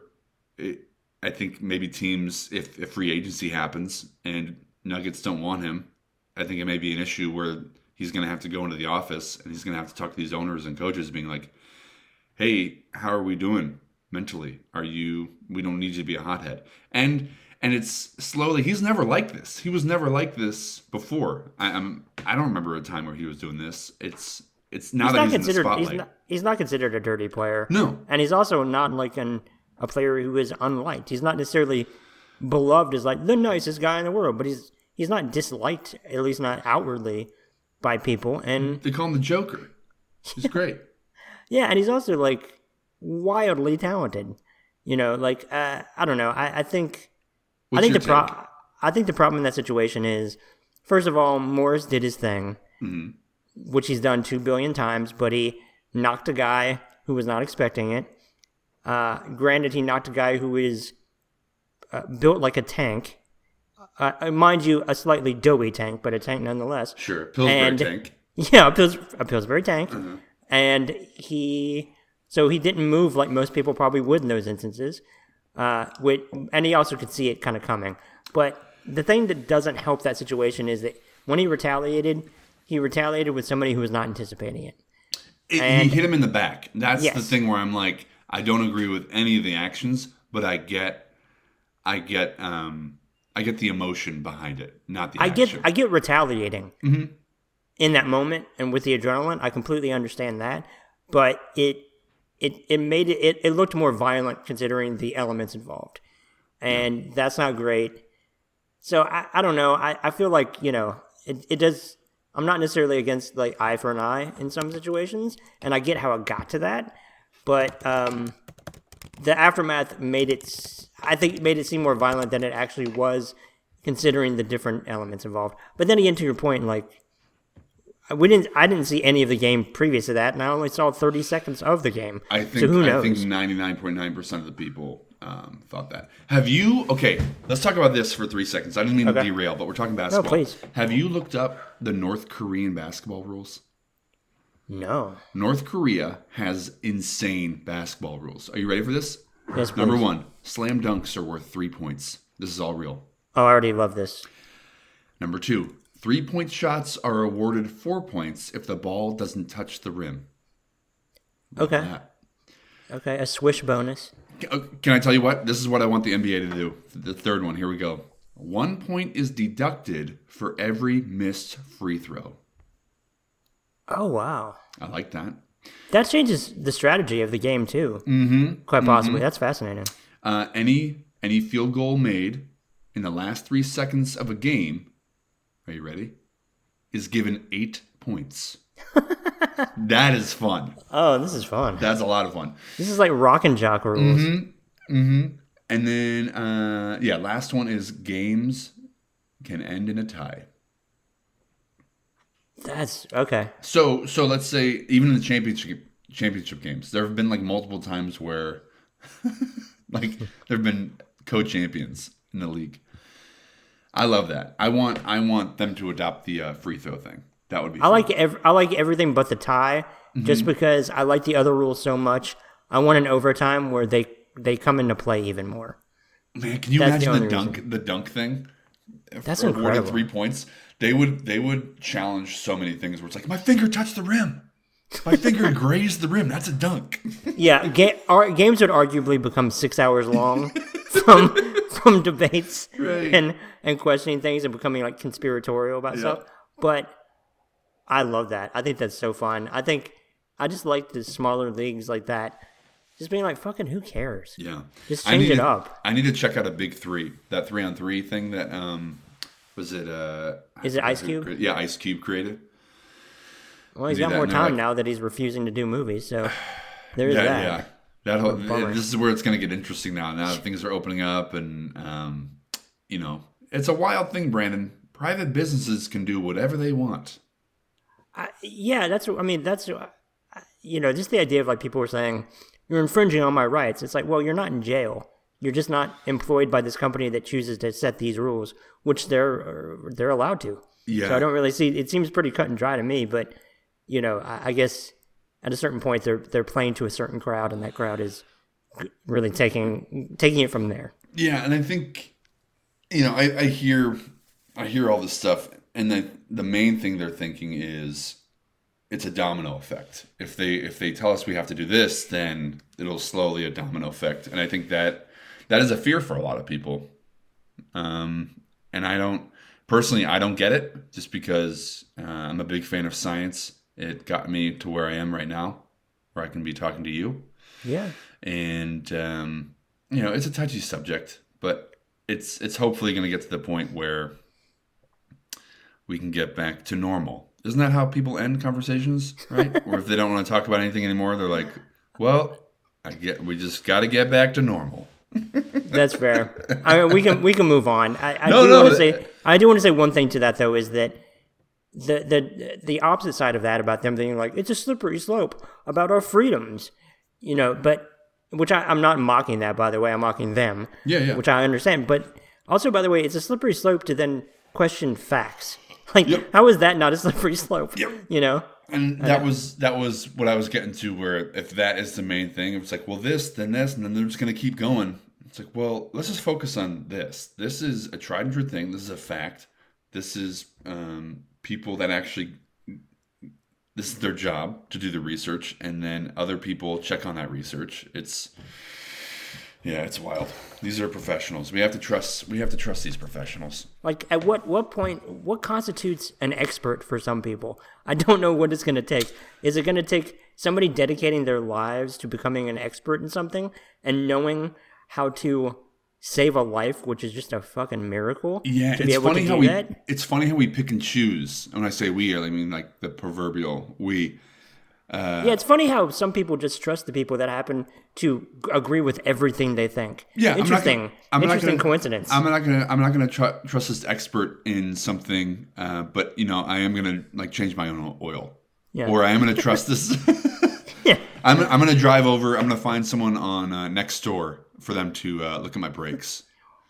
Speaker 2: It, I think maybe teams, if if free agency happens and Nuggets don't want him, I think it may be an issue where he's going to have to go into the office and he's going to have to talk to these owners and coaches, being like, "Hey, how are we doing mentally? Are you? We don't need you to be a hothead." And and it's slowly. He's never like this. He was never like this before. I, I'm. I don't remember a time where he was doing this. It's it's now
Speaker 1: he's
Speaker 2: that
Speaker 1: not
Speaker 2: he's in the
Speaker 1: considered.
Speaker 2: spotlight.
Speaker 1: He's not. He's not considered a dirty player.
Speaker 2: No.
Speaker 1: and he's also not like an a player who is unliked. He's not necessarily beloved as like the nicest guy in the world, but he's he's not disliked, at least not outwardly, by people. And
Speaker 2: They call him the Joker. He's great.
Speaker 1: yeah, and he's also like wildly talented. You know, like uh, I don't know. I, I think I think the pro- I think the problem in that situation is, first of all, Morris did his thing, which he's done two billion times, but he knocked a guy who was not expecting it. Uh, granted, he knocked a guy who is uh, built like a tank. Uh, mind you, a slightly doughy tank, but a tank nonetheless.
Speaker 2: Sure. Pillsbury
Speaker 1: And-
Speaker 2: tank.
Speaker 1: Yeah, a, Pils- a Pillsbury tank. And he, so he didn't move like most people probably would in those instances. Uh, with, and he also could see it kind of coming. But the thing that doesn't help that situation is that when he retaliated, he retaliated with somebody who was not anticipating it.
Speaker 2: It-
Speaker 1: And-
Speaker 2: he hit him in the back. That's the thing where I'm like, I don't agree with any of the actions, but I get, I get, um, I get the emotion behind it, not the
Speaker 1: I get. I get retaliating in that moment and with the adrenaline. I completely understand that, but it it it made it it, it looked more violent considering the elements involved, and that's not great. So I, I don't know. I, I feel like you know it, it does. I'm not necessarily against like eye for an eye in some situations, and I get how it got to that, but um, the aftermath made it. I think made it seem more violent than it actually was, considering the different elements involved. But then again, to your point, like we didn't. I didn't see any of the game previous to that, and I only saw 30 seconds of the game.
Speaker 2: I think
Speaker 1: so who knows?
Speaker 2: I think 99.9% of the people um, thought that. Have you? Okay, let's talk about this for three seconds. I didn't mean to derail, but we're talking basketball.
Speaker 1: no, please.
Speaker 2: Have you looked up the North Korean basketball rules?
Speaker 1: No.
Speaker 2: North Korea has insane basketball rules. Are you ready for this?
Speaker 1: Yes,
Speaker 2: Number
Speaker 1: please.
Speaker 2: one, slam dunks are worth three points. This is all real.
Speaker 1: Oh, I already love this.
Speaker 2: Number two, three point shots are awarded four points if the ball doesn't touch the rim.
Speaker 1: Okay.
Speaker 2: Yeah.
Speaker 1: Okay, a swish bonus.
Speaker 2: Uh, Can I tell you what? This is what I want the NBA to do. The third one. Here we go. One point is deducted for every missed free throw.
Speaker 1: Oh wow,
Speaker 2: I like that.
Speaker 1: that changes the strategy of the game too. Mm-hmm. Quite possibly. That's fascinating.
Speaker 2: Uh, any any field goal made in the last three seconds of a game, are you ready? Is given eight points. that is fun.
Speaker 1: Oh, this is fun.
Speaker 2: That's a lot of fun.
Speaker 1: This is like rock and jock rules.
Speaker 2: Mm-hmm. And then, uh, yeah, last one is games can end in a tie.
Speaker 1: That's okay.
Speaker 2: So, so let's say even in the championship championship games, there have been like multiple times where, like, there have been co-champions in the league. I love that. I want I want them to adopt the uh, free throw thing. That would be.
Speaker 1: I
Speaker 2: fun.
Speaker 1: like ev- I like everything but the tie, just because I like the other rules so much. I want an overtime where they they come into play even more.
Speaker 2: Man, can you
Speaker 1: That's
Speaker 2: imagine the,
Speaker 1: only
Speaker 2: dunk the dunk thing?
Speaker 1: That's
Speaker 2: awarding
Speaker 1: incredible.
Speaker 2: Three points. They would they would challenge so many things where it's like my finger touched the rim. My finger grazed the rim. That's a dunk.
Speaker 1: Yeah, ga- our, games would arguably become six hours long from from debates
Speaker 2: Right.
Speaker 1: and and questioning things and becoming like conspiratorial about stuff. But I love that. I think that's so fun. I think I just like the smaller leagues like that. Just being like, fucking, who cares?
Speaker 2: Yeah.
Speaker 1: Just
Speaker 2: I
Speaker 1: change
Speaker 2: need
Speaker 1: it
Speaker 2: to-
Speaker 1: up.
Speaker 2: I need to check out a big three. That three on three thing that um was it uh
Speaker 1: Is it Ice Cube?
Speaker 2: Yeah, Ice Cube created.
Speaker 1: Well, he's got more
Speaker 2: and they're
Speaker 1: time now that he's refusing to do movies. So there's
Speaker 2: Yeah,
Speaker 1: that.
Speaker 2: yeah. That whole, this is where it's going to get interesting now. Now that things are opening up, and um, you know, it's a wild thing, Brandon. Private businesses can do whatever they want.
Speaker 1: I, yeah, that's. I mean, that's. uh, You know, just the idea of like people were saying you're infringing on my rights. It's like, well, you're not in jail. You're just not employed by this company that chooses to set these rules, which they're they're allowed to.
Speaker 2: Yeah,
Speaker 1: So I don't really see. It seems pretty cut and dry to me. But you know, I, I guess at a certain point they're they're playing to a certain crowd, and that crowd is really taking taking it from there.
Speaker 2: Yeah, and I think you know, I, I hear I hear all this stuff, and the the main thing they're thinking is it's a domino effect. If they if they tell us we have to do this, then it'll slowly a domino effect, and I think that that is a fear for a lot of people. Um, and I don't personally, I don't get it, just because uh, I'm a big fan of science. It got me to where I am right now, where I can be talking to you
Speaker 1: Yeah.
Speaker 2: and um, you know it's a touchy subject, but it's it's hopefully going to get to the point where we can get back to normal. Isn't that how people end conversations, right? or if they don't want to talk about anything anymore, they're like, "Well, I get we just got to get back to normal."
Speaker 1: That's fair. I mean, we can we can move on. I, I
Speaker 2: No,
Speaker 1: do
Speaker 2: no,
Speaker 1: want to say I do want to say one thing to that though is that the the the opposite side of that about them being like it's a slippery slope about our freedoms, you know. But which I, I'm not mocking that by the way. I'm mocking them.
Speaker 2: Yeah, yeah.
Speaker 1: Which I understand, but also by the way, it's a slippery slope to then question facts. Like,
Speaker 2: Yep.
Speaker 1: how is that not a slippery slope?
Speaker 2: Yep.
Speaker 1: You know.
Speaker 2: And that was that was what I was getting to. Where if that is the main thing, it's like, well, this, then this, and then they're just going to keep going. It's like, well, let's just focus on this. This is a tried and true thing. This is a fact. This is um, people that actually. This is their job to do the research, and then other people check on that research. It's yeah, it's wild. These are professionals. We have to trust. We have to trust these professionals.
Speaker 1: Like, at what what point? What constitutes an expert for some people? I don't know what it's going to take. Is it going to take somebody dedicating their lives to becoming an expert in something and knowing how to save a life, which is just a fucking miracle?
Speaker 2: Yeah,
Speaker 1: to be
Speaker 2: it's
Speaker 1: able
Speaker 2: funny
Speaker 1: to
Speaker 2: how
Speaker 1: do
Speaker 2: we
Speaker 1: that.
Speaker 2: it's funny how we pick and choose. When I say we, I mean like the proverbial we.
Speaker 1: Yeah, it's funny how some people just trust the people that happen to agree with everything they think.
Speaker 2: Yeah, I'm not
Speaker 1: interesting.
Speaker 2: gonna- I'm not
Speaker 1: interesting
Speaker 2: gonna-
Speaker 1: coincidence.
Speaker 2: I'm not gonna I'm not gonna tr- trust this expert in something, uh, but you know I am gonna like change my own oil,
Speaker 1: Yeah.
Speaker 2: or I am gonna trust this.
Speaker 1: yeah,
Speaker 2: I'm I'm gonna drive over. I'm gonna find someone on uh, next door for them to uh, look at my brakes.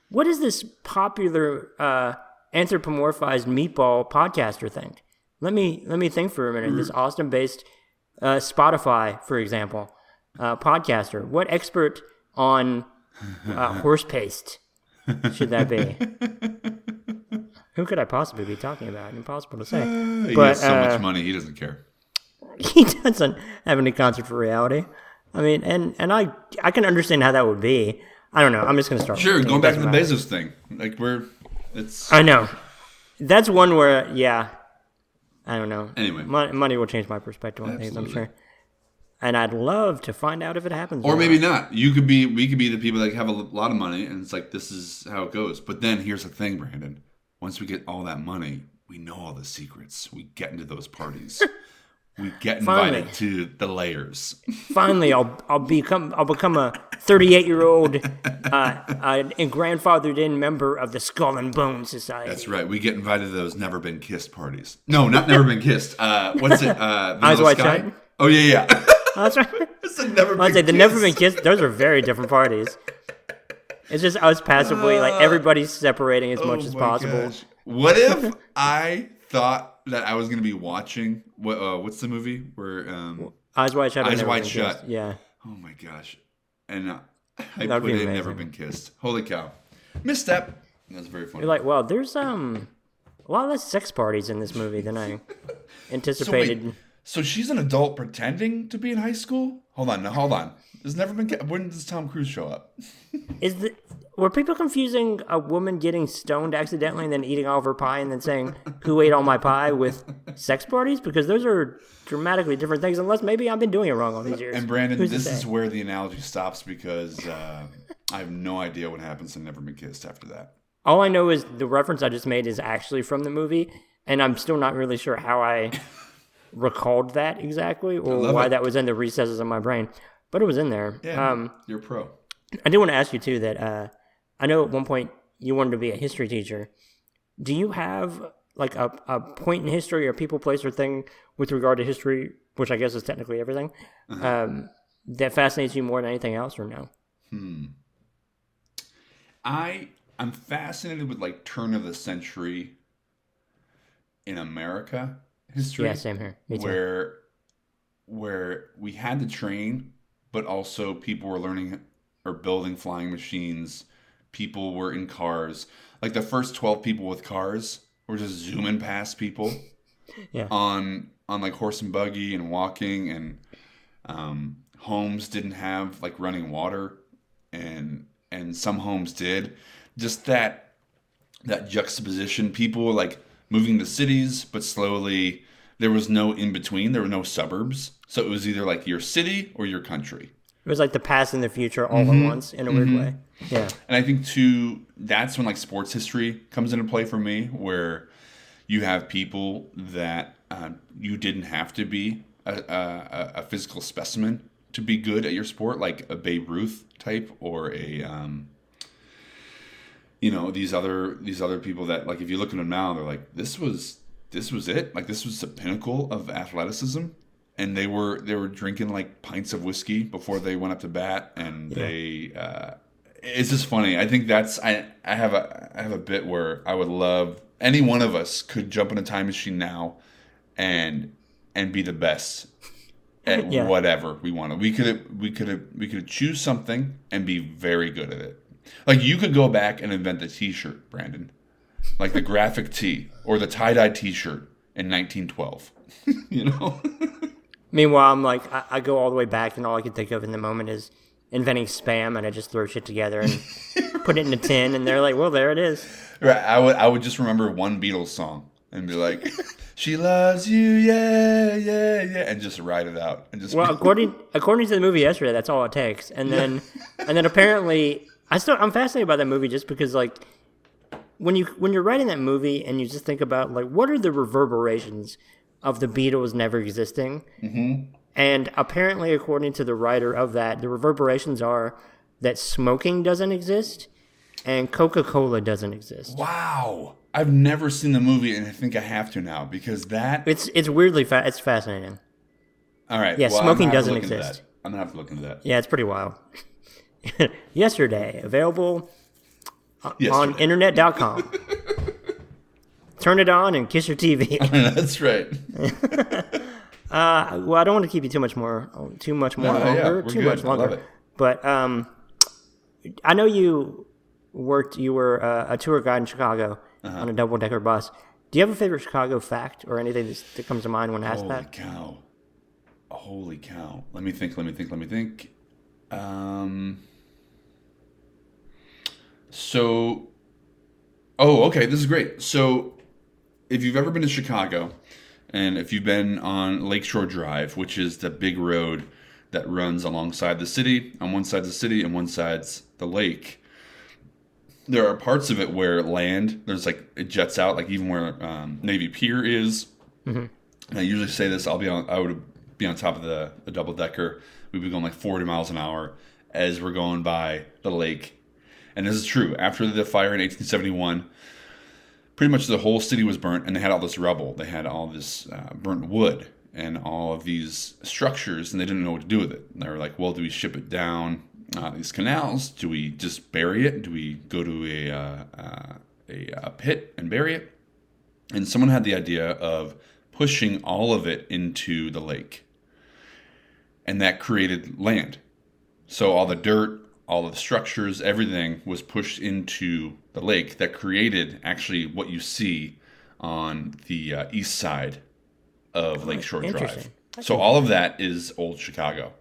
Speaker 1: what is this popular uh, anthropomorphized meatball podcaster think? Let me let me think for a minute. This Austin-based uh, Spotify, for example, uh, podcaster. What expert on uh, horse paste should that be? Who could I possibly be talking about? Impossible to say.
Speaker 2: He
Speaker 1: But,
Speaker 2: has so
Speaker 1: uh,
Speaker 2: much money, he doesn't care.
Speaker 1: he doesn't have any concept for reality. I mean, and and I I can understand how that would be. I don't know. I'm just gonna start.
Speaker 2: Sure, going back to the
Speaker 1: it.
Speaker 2: Bezos thing, like we're it's
Speaker 1: I know. That's one where, yeah, I don't know.
Speaker 2: Anyway.
Speaker 1: money, money will change my perspective on things. I'm sure. And I'd love to find out if it happens.
Speaker 2: Or
Speaker 1: not.
Speaker 2: maybe not. You could be. We could be the people that have a lot of money, and it's like this is how it goes. But then here's the thing, Brandon. Once we get all that money, we know all the secrets. We get into those parties. we get invited
Speaker 1: Finally.
Speaker 2: to the layers.
Speaker 1: finally I'll I'll become I'll become a 38 year old uh, uh, and grandfathered in member of the Skull and Bone Society.
Speaker 2: That's right. We get invited to those never been kissed parties. No, not never been kissed. Uh, what's it? Uh,
Speaker 1: Eyes Wide? Shut?
Speaker 2: Oh yeah, yeah.
Speaker 1: Oh, that's right.
Speaker 2: it's a never.
Speaker 1: I'd say the never been kissed. Those are very different parties. It's just us passively like everybody's separating as much
Speaker 2: Oh
Speaker 1: as possible.
Speaker 2: gosh. What if I thought that I was going to be watching what? Uh, what's the movie where? Um,
Speaker 1: Eyes wide shut.
Speaker 2: Eyes Wide Shut.
Speaker 1: kissed. Yeah.
Speaker 2: oh my gosh! And uh, I
Speaker 1: That'd
Speaker 2: put in never been kissed. Holy cow! Misstep. That's very funny.
Speaker 1: You're like, well, there's um a lot less sex parties in this movie than I
Speaker 2: so
Speaker 1: anticipated.
Speaker 2: wait, so she's an adult pretending to be in high school? Hold on, no, hold on. There's never been. When does Tom Cruise show up?
Speaker 1: Is the were people confusing a woman getting stoned accidentally and then eating all of her pie and then saying who ate all my pie with sex parties? Because those are dramatically different things. Unless maybe I've been doing it wrong all these years.
Speaker 2: And Brandon,
Speaker 1: Who's
Speaker 2: this is where the analogy stops because uh, I have no idea what happens in Never Been Kissed after that.
Speaker 1: All I know is the reference I just made is actually from the movie, and I'm still not really sure how I recalled that exactly or why
Speaker 2: it.
Speaker 1: that was in the recesses of my brain. But it was in there.
Speaker 2: Yeah,
Speaker 1: Um,
Speaker 2: you're pro.
Speaker 1: I do want to ask you too that uh, I know at one point you wanted to be a history teacher. Do you have like a, a point in history or people, place, or thing with regard to history, which I guess is technically everything, um, that fascinates you more than anything else, or no?
Speaker 2: I I'm fascinated with like turn of the century in America history.
Speaker 1: Yeah, same here. Me too.
Speaker 2: where where we had to train, but also people were learning or building flying machines. People were in cars. Like the first twelve people with cars were just zooming past people
Speaker 1: Yeah.
Speaker 2: on on like horse and buggy and walking and um, homes didn't have like running water. And and some homes did. Just that that juxtaposition people were like moving to cities but slowly there was no in between there were no suburbs. So it was either like your city or your country
Speaker 1: It was like the past and the future all at once in a weird way. Yeah.
Speaker 2: and I think too that's when like sports history comes into play for me, where you have people that uh, you didn't have to be a, a, a physical specimen to be good at your sport, like a Babe Ruth type or a um, you know these other these other people that like if you look at them now, they're like this was this was it. Like this was the pinnacle of athleticism, and they were they were drinking like pints of whiskey before they went up to bat, and they. Uh, it's just funny. I think that's I. I have a I have a bit where I would love any one of us could jump in a time machine now, and and be the best at
Speaker 1: Yeah.
Speaker 2: whatever we wanted. We could we could we could choose something and be very good at it. Like you could go back and invent the T-shirt, Brandon, like the graphic tee or the tie-dye T-shirt in 1912. you know.
Speaker 1: Meanwhile, I'm like, I, I go all the way back, and all I can think of in the moment is inventing spam, and I just throw shit together and put it in a tin, and they're like, well, there it is.
Speaker 2: Right. I would I would just remember one Beatles song and be like, "She loves you, yeah, yeah, yeah," and just write it out and just.
Speaker 1: Well, according according to the movie yesterday, that's all it takes. And then and then apparently, I still I'm fascinated by that movie just because like when you when you're writing that movie and you just think about like what are the reverberations of the Beatles never existing, mm-hmm. and apparently, according to the writer of that, the reverberations are that smoking doesn't exist and Coca Cola doesn't exist.
Speaker 2: wow. I've never seen the movie, and I think I have to now because that.
Speaker 1: It's it's weirdly fa- it's fascinating.
Speaker 2: All right.
Speaker 1: Yeah,
Speaker 2: well,
Speaker 1: smoking
Speaker 2: gonna have to
Speaker 1: doesn't exist.
Speaker 2: I'm gonna have to look into that.
Speaker 1: Yeah, it's pretty wild. Yesterday, available on internet.com. Turn it on and kiss your TV.
Speaker 2: That's right.
Speaker 1: Uh, well, I don't want to keep you too much more, too much more
Speaker 2: No, yeah,
Speaker 1: longer,
Speaker 2: we're
Speaker 1: too
Speaker 2: good.
Speaker 1: much
Speaker 2: I love
Speaker 1: longer.
Speaker 2: it.
Speaker 1: But um, I know you worked. You were uh, a tour guide in Chicago
Speaker 2: Uh-huh.
Speaker 1: on a double decker bus. Do you have a favorite Chicago fact or anything that's, that comes to mind when asked
Speaker 2: Holy
Speaker 1: that?
Speaker 2: Holy cow. Holy cow. Let me think, let me think, let me think. Um So Oh, okay, this is great. So if you've ever been to Chicago and if you've been on Lakeshore Drive, which is the big road that runs alongside the city, on one side's the city and one side's the lake. There are parts of it where land, there's like it jets out, like even where um, Navy Pier is, and I usually say this. I'll be on. I would be on top of the, the double decker. We'd be going like 40 miles an hour as we're going by the lake. And this is true. After the fire in 1871, pretty much the whole city was burnt, and they had all this rubble. They had all this uh, burnt wood and all of these structures, and they didn't know what to do with it. And they were like, "Well, do we ship it down uh, these canals? Do we just bury it? Do we go to a uh, uh, a, a pit and bury it?" And someone had the idea of pushing all of it into the lake. And that created land. So all the dirt, all of the structures, everything was pushed into the lake that created actually what you see on the uh, east side of Lakeshore Drive.
Speaker 1: interesting.
Speaker 2: So all of that is old Chicago.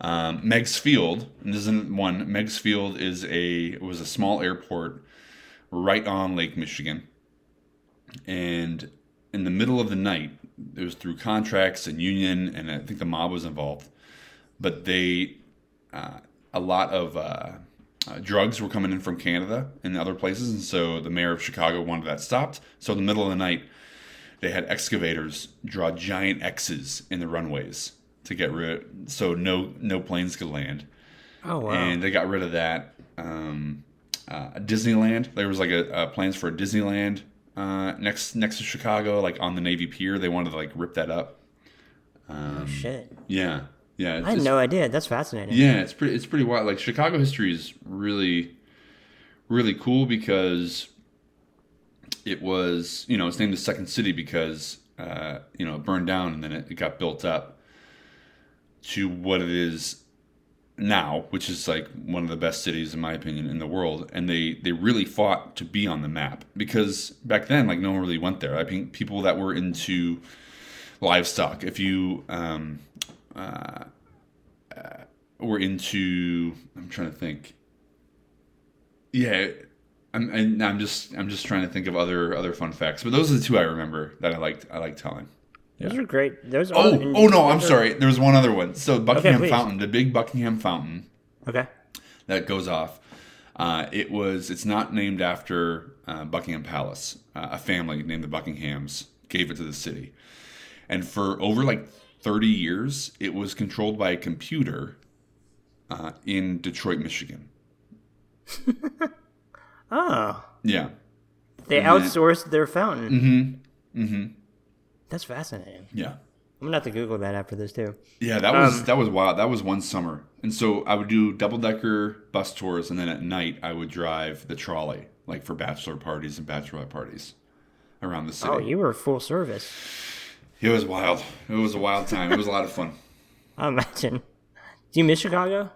Speaker 2: Um, Meigs Field, and this isn't one. Meigs Field is a was a small airport right on Lake Michigan, and in the middle of the night, it was through contracts and union, and I think the mob was involved. But they, uh, a lot of uh, uh, drugs were coming in from Canada and other places, and so the mayor of Chicago wanted that stopped. So in the middle of the night, they had excavators draw giant X's in the runways to get rid, so no no planes could land
Speaker 1: Oh wow!
Speaker 2: and they got rid of that. Um, uh, Disneyland, there was like a, a plans for a Disneyland uh, next next to Chicago, like on the Navy Pier. They wanted to like rip that up.
Speaker 1: oh shit!
Speaker 2: Yeah, yeah.
Speaker 1: I had no idea. That's fascinating.
Speaker 2: yeah, it's pretty. It's pretty wild. Like Chicago history is really, really cool because it was, you know, it's named the second city because, uh, you know, it burned down and then it, it got built up to what it is now, which is like one of the best cities in my opinion in the world. And they they really fought to be on the map because back then, like no one really went there. I think people that were into livestock, if you um, were into I'm trying to think. Yeah, I'm and I'm just I'm just trying to think of other other fun facts, but those are the two I remember that I liked I like telling.
Speaker 1: Those are great. Those.
Speaker 2: Oh,
Speaker 1: are,
Speaker 2: oh no, I'm sorry. There was one other one. So Buckingham
Speaker 1: please.
Speaker 2: Fountain, the big Buckingham Fountain
Speaker 1: Okay.
Speaker 2: that goes off. Uh, it was. It's not named after uh, Buckingham Palace. Uh, a family named the Buckinghams gave it to the city, and for over like 30 years, it was controlled by a computer uh, in Detroit, Michigan.
Speaker 1: Oh,
Speaker 2: Yeah,
Speaker 1: they
Speaker 2: And
Speaker 1: outsourced their fountain.
Speaker 2: Mm-hmm.
Speaker 1: That's fascinating.
Speaker 2: Yeah.
Speaker 1: I'm gonna have to Google that after this too.
Speaker 2: Yeah, that was
Speaker 1: Um,
Speaker 2: that was wild. That was one summer, and so I would do double decker bus tours, and then at night I would drive the trolley, like for bachelor parties and bachelorette parties around the city.
Speaker 1: Oh, you were full service.
Speaker 2: It was wild. It was a wild time. It was a lot of fun.
Speaker 1: I imagine. Do you miss Chicago?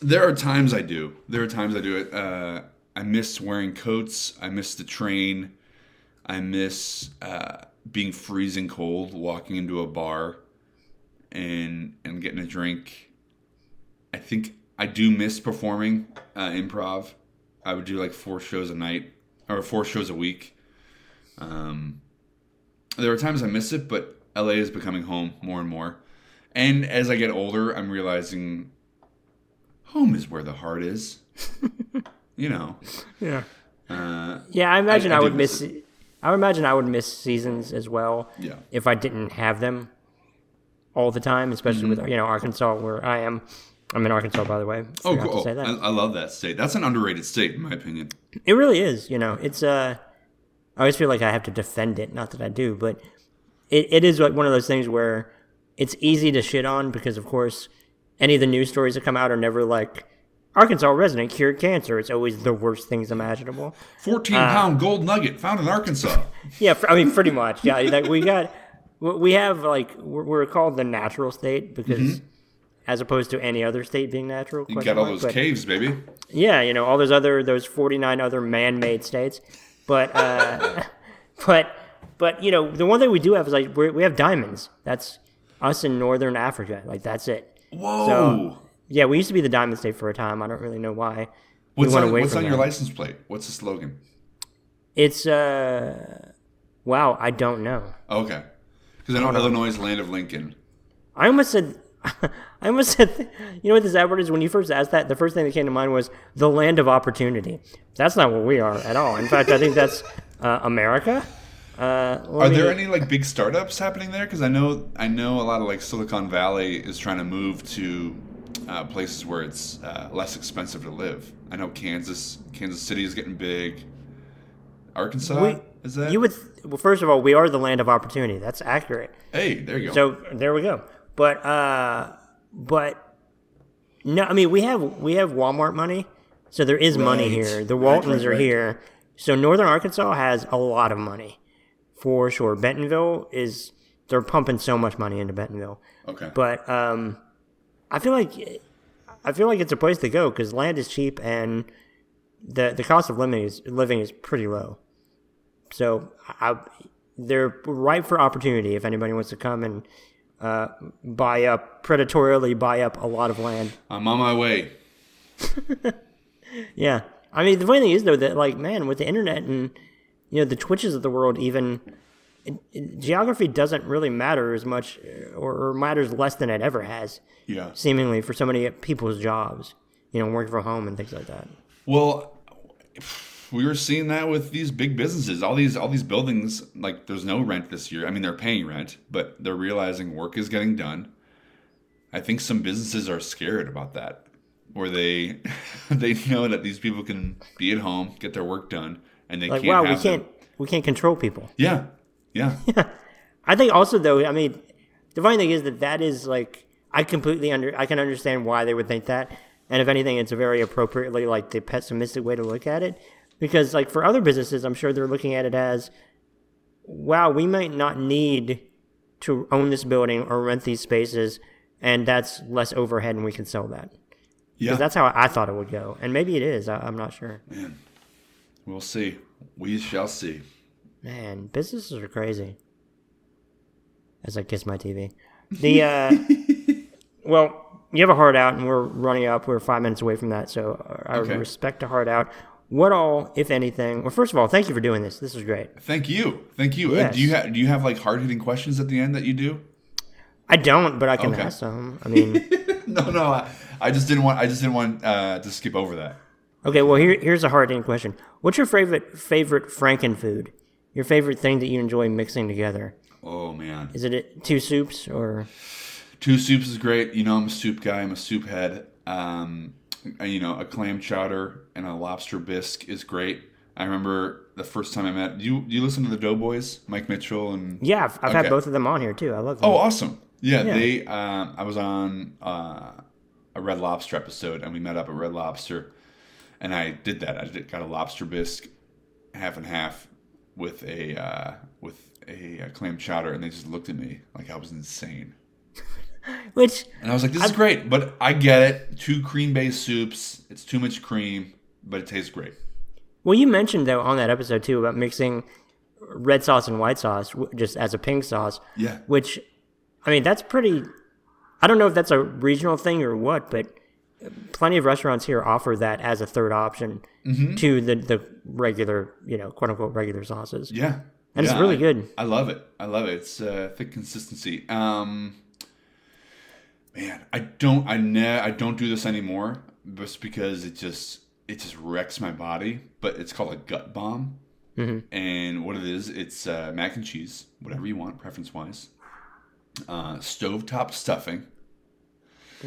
Speaker 2: There are times I do. There are times I do it. Uh, I miss wearing coats. I miss the train. I miss uh, being freezing cold, walking into a bar, and and getting a drink. I think I do miss performing uh, improv. I would do like four shows a night or four shows a week. Um, there are times I miss it, but LA is becoming home more and more. And as I get older, I'm realizing home is where the heart is. you know.
Speaker 1: Yeah.
Speaker 2: Uh,
Speaker 1: Yeah, I imagine
Speaker 2: I
Speaker 1: I,
Speaker 2: do
Speaker 1: would
Speaker 2: miss
Speaker 1: miss. I would imagine I would miss seasons as well.
Speaker 2: Yeah.
Speaker 1: If I didn't have them all the time, especially
Speaker 2: Mm-hmm.
Speaker 1: with you know Arkansas, where I am. I'm in Arkansas, by the way.
Speaker 2: oh,
Speaker 1: Forgot to
Speaker 2: cool.
Speaker 1: say that.
Speaker 2: I, I love that state. That's an underrated state, in my opinion.
Speaker 1: It really is. You know, it's uh, I always feel like I have to defend it. Not that I do, but it, it is like one of those things where it's easy to shit on because, of course, any of the news stories that come out are never like Arkansas resident cured cancer. It's always the worst things imaginable.
Speaker 2: 14
Speaker 1: Uh,
Speaker 2: gold nugget found in Arkansas.
Speaker 1: Yeah, I mean, pretty much. Yeah, like we got, we have like we're, called the natural state because. As opposed to any other state being natural,
Speaker 2: Mm-hmm. You got all
Speaker 1: mark,
Speaker 2: those
Speaker 1: but-
Speaker 2: caves, baby.
Speaker 1: Yeah, you know, all those other those 49 other man-made states. But uh but but you know, the one thing we do have is like we we have diamonds. That's us in northern Africa. Like that's it.
Speaker 2: Whoa.
Speaker 1: So- Yeah, we used to be the diamond state for a time. I don't really know why.
Speaker 2: what's
Speaker 1: went
Speaker 2: on, what's on your license plate? What's the slogan?
Speaker 1: It's uh wow, I don't know.
Speaker 2: Okay. Because I know Illinois is land of Lincoln.
Speaker 1: I almost said I almost said you know what this ad word is when you first asked that the first thing that came to mind was the land of opportunity. That's not what we are at all. In fact, I think that's uh, America. Uh,
Speaker 2: Are there any like big startups happening there? Because I know I know a lot of like Silicon Valley is trying to move to uh, places where it's uh, less expensive to live. I know Kansas Kansas City is getting big. Arkansas
Speaker 1: We-
Speaker 2: is that?
Speaker 1: You would well, first of all, we are the land of opportunity. That's accurate.
Speaker 2: hey, there you go.
Speaker 1: So there we go. But uh, but no, I mean we have we have Walmart money, so there is money here. The
Speaker 2: Right,
Speaker 1: Waltons
Speaker 2: right,
Speaker 1: are here, so Northern Arkansas has a lot of money, for sure. Bentonville is they're pumping so much money into Bentonville,
Speaker 2: okay.
Speaker 1: but um, I feel like I feel like it's a place to go because land is cheap and the the cost of living is living is pretty low. So I, they're ripe for opportunity if anybody wants to come and uh, buy up predatorily buy up a lot of land.
Speaker 2: I'm on my way.
Speaker 1: Yeah, I mean the funny thing is though that like man with the internet and you know the twitches of the world even. it- it- geography doesn't really matter as much uh, or, or matters less than it ever has
Speaker 2: Yeah.
Speaker 1: seemingly for so many people's jobs you know working from home and things like that
Speaker 2: Well, we were seeing that with these big businesses. All these all these buildings, like there's no rent this year. I mean, they're paying rent, but they're realizing work is getting done. I think some businesses are scared about that, where they they know that these people can be at home, get their work done, and they
Speaker 1: like
Speaker 2: can't.
Speaker 1: wow we
Speaker 2: have them-
Speaker 1: can't we can't control people
Speaker 2: Yeah, yeah,
Speaker 1: I think also though, I mean, the funny thing is that that is like I completely under I can understand why they would think that, and if anything, it's a very appropriately like the pessimistic way to look at it, because like for other businesses, I'm sure they're looking at it as, wow, we might not need to own this building or rent these spaces, and that's less overhead, and we can sell that.
Speaker 2: yeah.
Speaker 1: Because that's how I thought it would go, and maybe it is. I, I'm not sure.
Speaker 2: Man, we'll see. We shall see.
Speaker 1: Man, businesses are crazy. As I kiss my TV. The uh well, you have a heart out and we're running up. We're 5 minutes away from that, so I
Speaker 2: Okay.
Speaker 1: respect a heart out. What all, if anything? Well, first of all, thank you for doing this. This was great.
Speaker 2: Thank you, thank you. Uh, do you have do you have like hard hitting questions at the end that you do?
Speaker 1: I don't, but I can
Speaker 2: Okay.
Speaker 1: ask them. I mean,
Speaker 2: no, no. I, I just didn't want. I just didn't want uh, to skip over that.
Speaker 1: okay. Well, here, here's a hard hitting question. What's your favorite favorite Franken food? Your favorite thing that you enjoy mixing together?
Speaker 2: Oh man.
Speaker 1: Is it two soups or?
Speaker 2: Two soups is great. You know, I'm a soup guy. I'm a soup head. Um, you know, a clam chowder and a lobster bisque is great. I remember the first time I met you. You listen to the Doughboys, Mike Mitchell, and
Speaker 1: Yeah, I've, I've had both of them on here too. I love them.
Speaker 2: oh, awesome. Yeah,
Speaker 1: Yeah.
Speaker 2: they. Um, I was on uh, a Red Lobster episode, and we met up at Red Lobster, and I did that. I did, got a lobster bisque, half and half, with a uh, with a, uh clam chowder, and they just looked at me like I was insane.
Speaker 1: Which
Speaker 2: And I was like, "This is great," but I get it. Two cream-based soups. It's too much cream, but it tastes great.
Speaker 1: Well, you mentioned though on that episode too about mixing red sauce and white sauce just as a pink sauce.
Speaker 2: Yeah.
Speaker 1: Which, I mean, that's pretty. I don't know if that's a regional thing or what, but plenty of restaurants here offer that as a third option
Speaker 2: Mm-hmm.
Speaker 1: to the the regular, you know, quote unquote regular sauces.
Speaker 2: Yeah.
Speaker 1: And it's really
Speaker 2: I-
Speaker 1: good.
Speaker 2: I love it. I love it. It's uh, thick consistency. Um, man, I don't. I ne- I don't do this anymore, just because it just it just wrecks my body. But it's called a gut bomb,
Speaker 1: Mm-hmm.
Speaker 2: and what it is, it's uh, mac and cheese, whatever you want, preference wise. Uh, stovetop stuffing,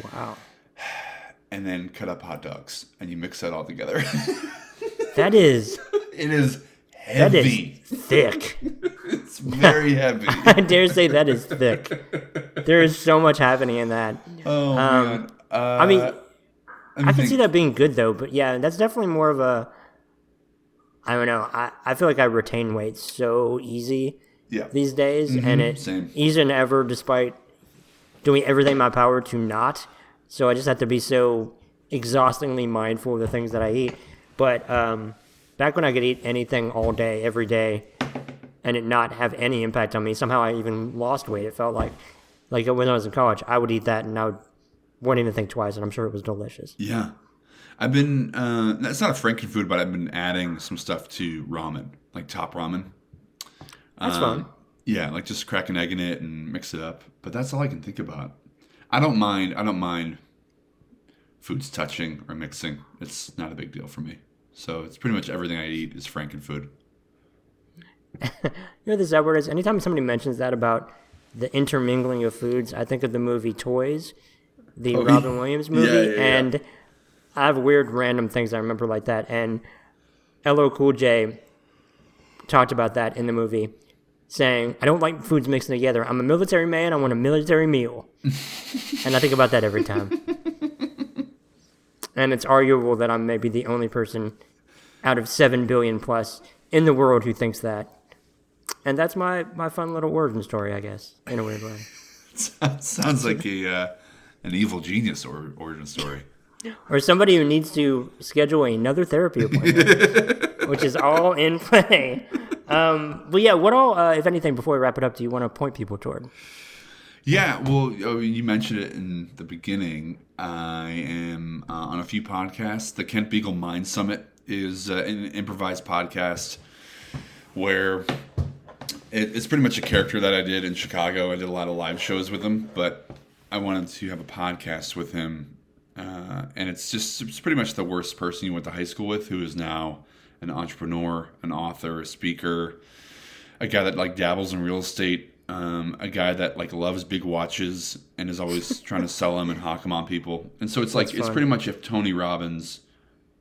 Speaker 1: Wow,
Speaker 2: and then cut up hot dogs, and you mix that all together.
Speaker 1: that is
Speaker 2: it is
Speaker 1: that is
Speaker 2: heavy.
Speaker 1: thick.
Speaker 2: It's very heavy.
Speaker 1: I dare say that is thick. There is so much happening in that.
Speaker 2: Oh man. Uh,
Speaker 1: I mean,
Speaker 2: me
Speaker 1: I can
Speaker 2: think.
Speaker 1: see that being good though, but yeah, that's definitely more of a. I don't know. I, I feel like I retain weight so easy
Speaker 2: Yeah.
Speaker 1: these days, and it
Speaker 2: same.
Speaker 1: easier than ever, despite doing everything in my power to not. So I just have to be so exhaustingly mindful of the things that I eat. But um, back when I could eat anything all day, every day, and it not have any impact on me, somehow I even lost weight. It felt like, like when I was in college, I would eat that and I would, wouldn't even think twice, and I'm sure it was delicious.
Speaker 2: Yeah. I've been, uh, it's not a Franken food, but I've been adding some stuff to ramen, like top ramen.
Speaker 1: That's
Speaker 2: Um,
Speaker 1: fun.
Speaker 2: Yeah, like just crack an egg in it and mix it up. But that's all I can think about. I don't mind, I don't mind foods touching or mixing. It's not a big deal for me. So it's pretty much everything I eat is Franken food.
Speaker 1: You know the sad word is anytime somebody mentions that about the intermingling of foods, I think of the movie Toys, the
Speaker 2: Oh,
Speaker 1: Robin. Williams movie,
Speaker 2: yeah, yeah.
Speaker 1: and I have weird random things I remember like that. And LL Cool J talked about that in the movie, saying, "I don't like foods mixing together. I'm a military man. I want a military meal," and I think about that every time. and it's arguable that I'm maybe the only person out of seven billion plus in the world who thinks that. And that's my, my fun little origin story, I guess, in a weird way.
Speaker 2: Sounds like a uh, an evil genius or origin story.
Speaker 1: Or somebody who needs to schedule another therapy appointment, which is all in play. Um, but yeah, what all, uh, if anything, before we wrap it up, do you want to point people toward?
Speaker 2: Yeah, well, you mentioned it in the beginning. I am uh, on a few podcasts. The Kent Beagle Mind Summit is uh, an improvised podcast where it, it's pretty much a character that I did in Chicago. I did a lot of live shows with him, but I wanted to have a podcast with him. Uh, and it's just it's pretty much the worst person you went to high school with, who is now an entrepreneur, an author, a speaker, a guy that like dabbles in real estate, um, a guy that like loves big watches and is always trying to sell them and hawk them on people. And so it's like
Speaker 1: That's
Speaker 2: it's
Speaker 1: fun.
Speaker 2: pretty much if Tony Robbins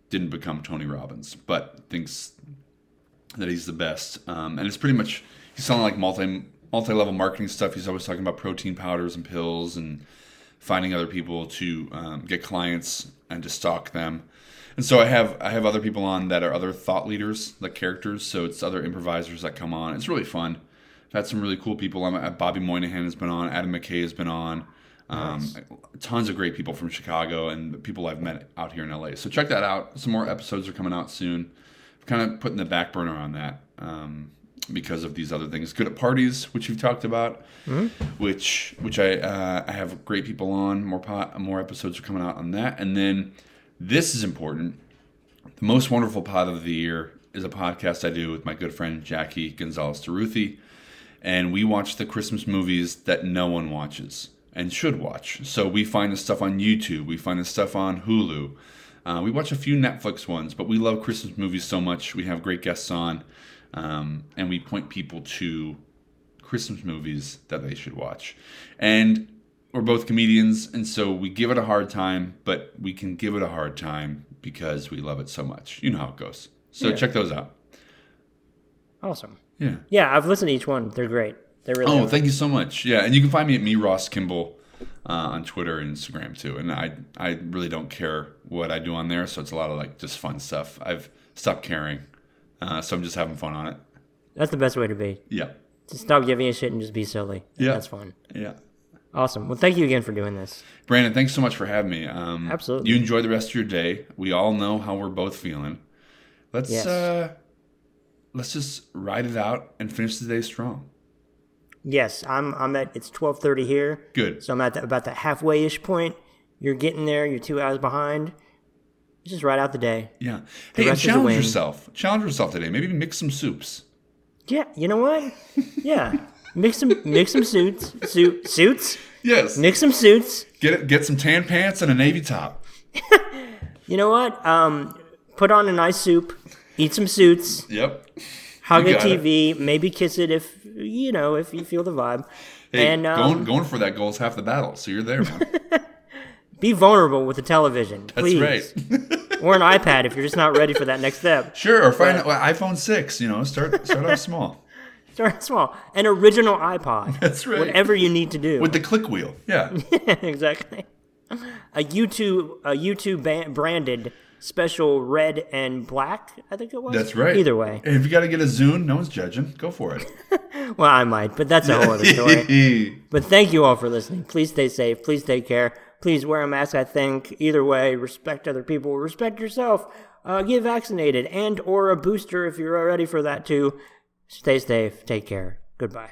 Speaker 2: didn't become Tony Robbins, but thinks that he's the best. Um, and it's pretty much he's selling like multi multi level marketing stuff. He's always talking about protein powders and pills and finding other people to um, get clients and to stock them. And so I have I have other people on that are other thought leaders, like characters. So it's other improvisers that come on. It's really fun. I've had some really cool people. I'm, uh, Bobby Moynihan has been on. Adam McKay has been on. Um, Tons of great people from Chicago and people I've met out here in LA. So check that out. Some more episodes are coming out soon. Kind of putting the back burner on that um, because of these other things. Good at parties, which you've talked about, which which I uh, I have great people on. More pot, more episodes are coming out on that, and then this is important. The most wonderful pod of the year is a podcast I do with my good friend Jackie Gonzalez Taruthi, and we watch the Christmas movies that no one watches and should watch. So we find the stuff on YouTube, we find the stuff on Hulu. Uh, we watch a few Netflix ones, but we love Christmas movies so much. We have great guests on, um, and we point people to Christmas movies that they should watch. And we're both comedians, and so we give it a hard time, but we can give it a hard time because we love it so much. You know how it goes. So
Speaker 1: Yeah.
Speaker 2: check those out.
Speaker 1: Awesome.
Speaker 2: Yeah.
Speaker 1: Yeah, I've listened to each one. They're great. They're really.
Speaker 2: Oh,
Speaker 1: are.
Speaker 2: thank you so much. Yeah, and you can find me at me Ross Kimball uh, on Twitter and Instagram too. And I I really don't care what I do on there, so it's a lot of like just fun stuff. I've stopped caring, uh, so I'm just having fun on it.
Speaker 1: That's the best way to be.
Speaker 2: Yeah,
Speaker 1: Just stop giving a shit and just be silly.
Speaker 2: Yeah.
Speaker 1: That's fun.
Speaker 2: yeah.
Speaker 1: Awesome. Well, thank you again for doing this.
Speaker 2: Brandon, thanks so much for having me. Um,
Speaker 1: Absolutely.
Speaker 2: You enjoy the rest of your day. We all know how we're both feeling. Let's
Speaker 1: Yes.
Speaker 2: uh, let's just ride it out and finish the day strong.
Speaker 1: Yes, I'm. I'm at. It's twelve thirty here,
Speaker 2: Good.
Speaker 1: so I'm at the, about the halfway ish point. You're getting there. You're two hours behind. Just ride out the day.
Speaker 2: Yeah. Hey,
Speaker 1: is a
Speaker 2: challenge yourself. Challenge yourself today. Maybe mix some soups.
Speaker 1: Yeah. You know what? Yeah. mix some. Mix some suits. Suit suits.
Speaker 2: Yes.
Speaker 1: Mix some suits.
Speaker 2: Get it. Get some tan pants and a navy top.
Speaker 1: You know what? Um, put on a nice soup. Eat some suits.
Speaker 2: Yep.
Speaker 1: Hug a
Speaker 2: got it.
Speaker 1: TV. Maybe kiss it if you know if you feel the vibe.
Speaker 2: Hey,
Speaker 1: and um,
Speaker 2: going going for that goal is half the battle. So you're there, man.
Speaker 1: be vulnerable with the television,
Speaker 2: That's
Speaker 1: please.
Speaker 2: right.
Speaker 1: or an iPad if you're just not ready for that next step.
Speaker 2: sure. Or find well, iPhone six. You know, start start off small.
Speaker 1: Start small. An original iPod.
Speaker 2: That's right.
Speaker 1: Whatever you need to do.
Speaker 2: With the click wheel. Yeah.
Speaker 1: exactly. A YouTube, a YouTube ban- branded special red and black. I think it was.
Speaker 2: That's right.
Speaker 1: Either way.
Speaker 2: If you got to get a Zune, no one's judging. Go for it.
Speaker 1: Well, I might, but that's a whole other story. But thank you all for listening. Please stay safe. Please take care. Please wear a mask. I think either way, respect other people, respect yourself. Uh, get vaccinated and or a booster if you're ready for that too. Stay safe. Take care. Goodbye.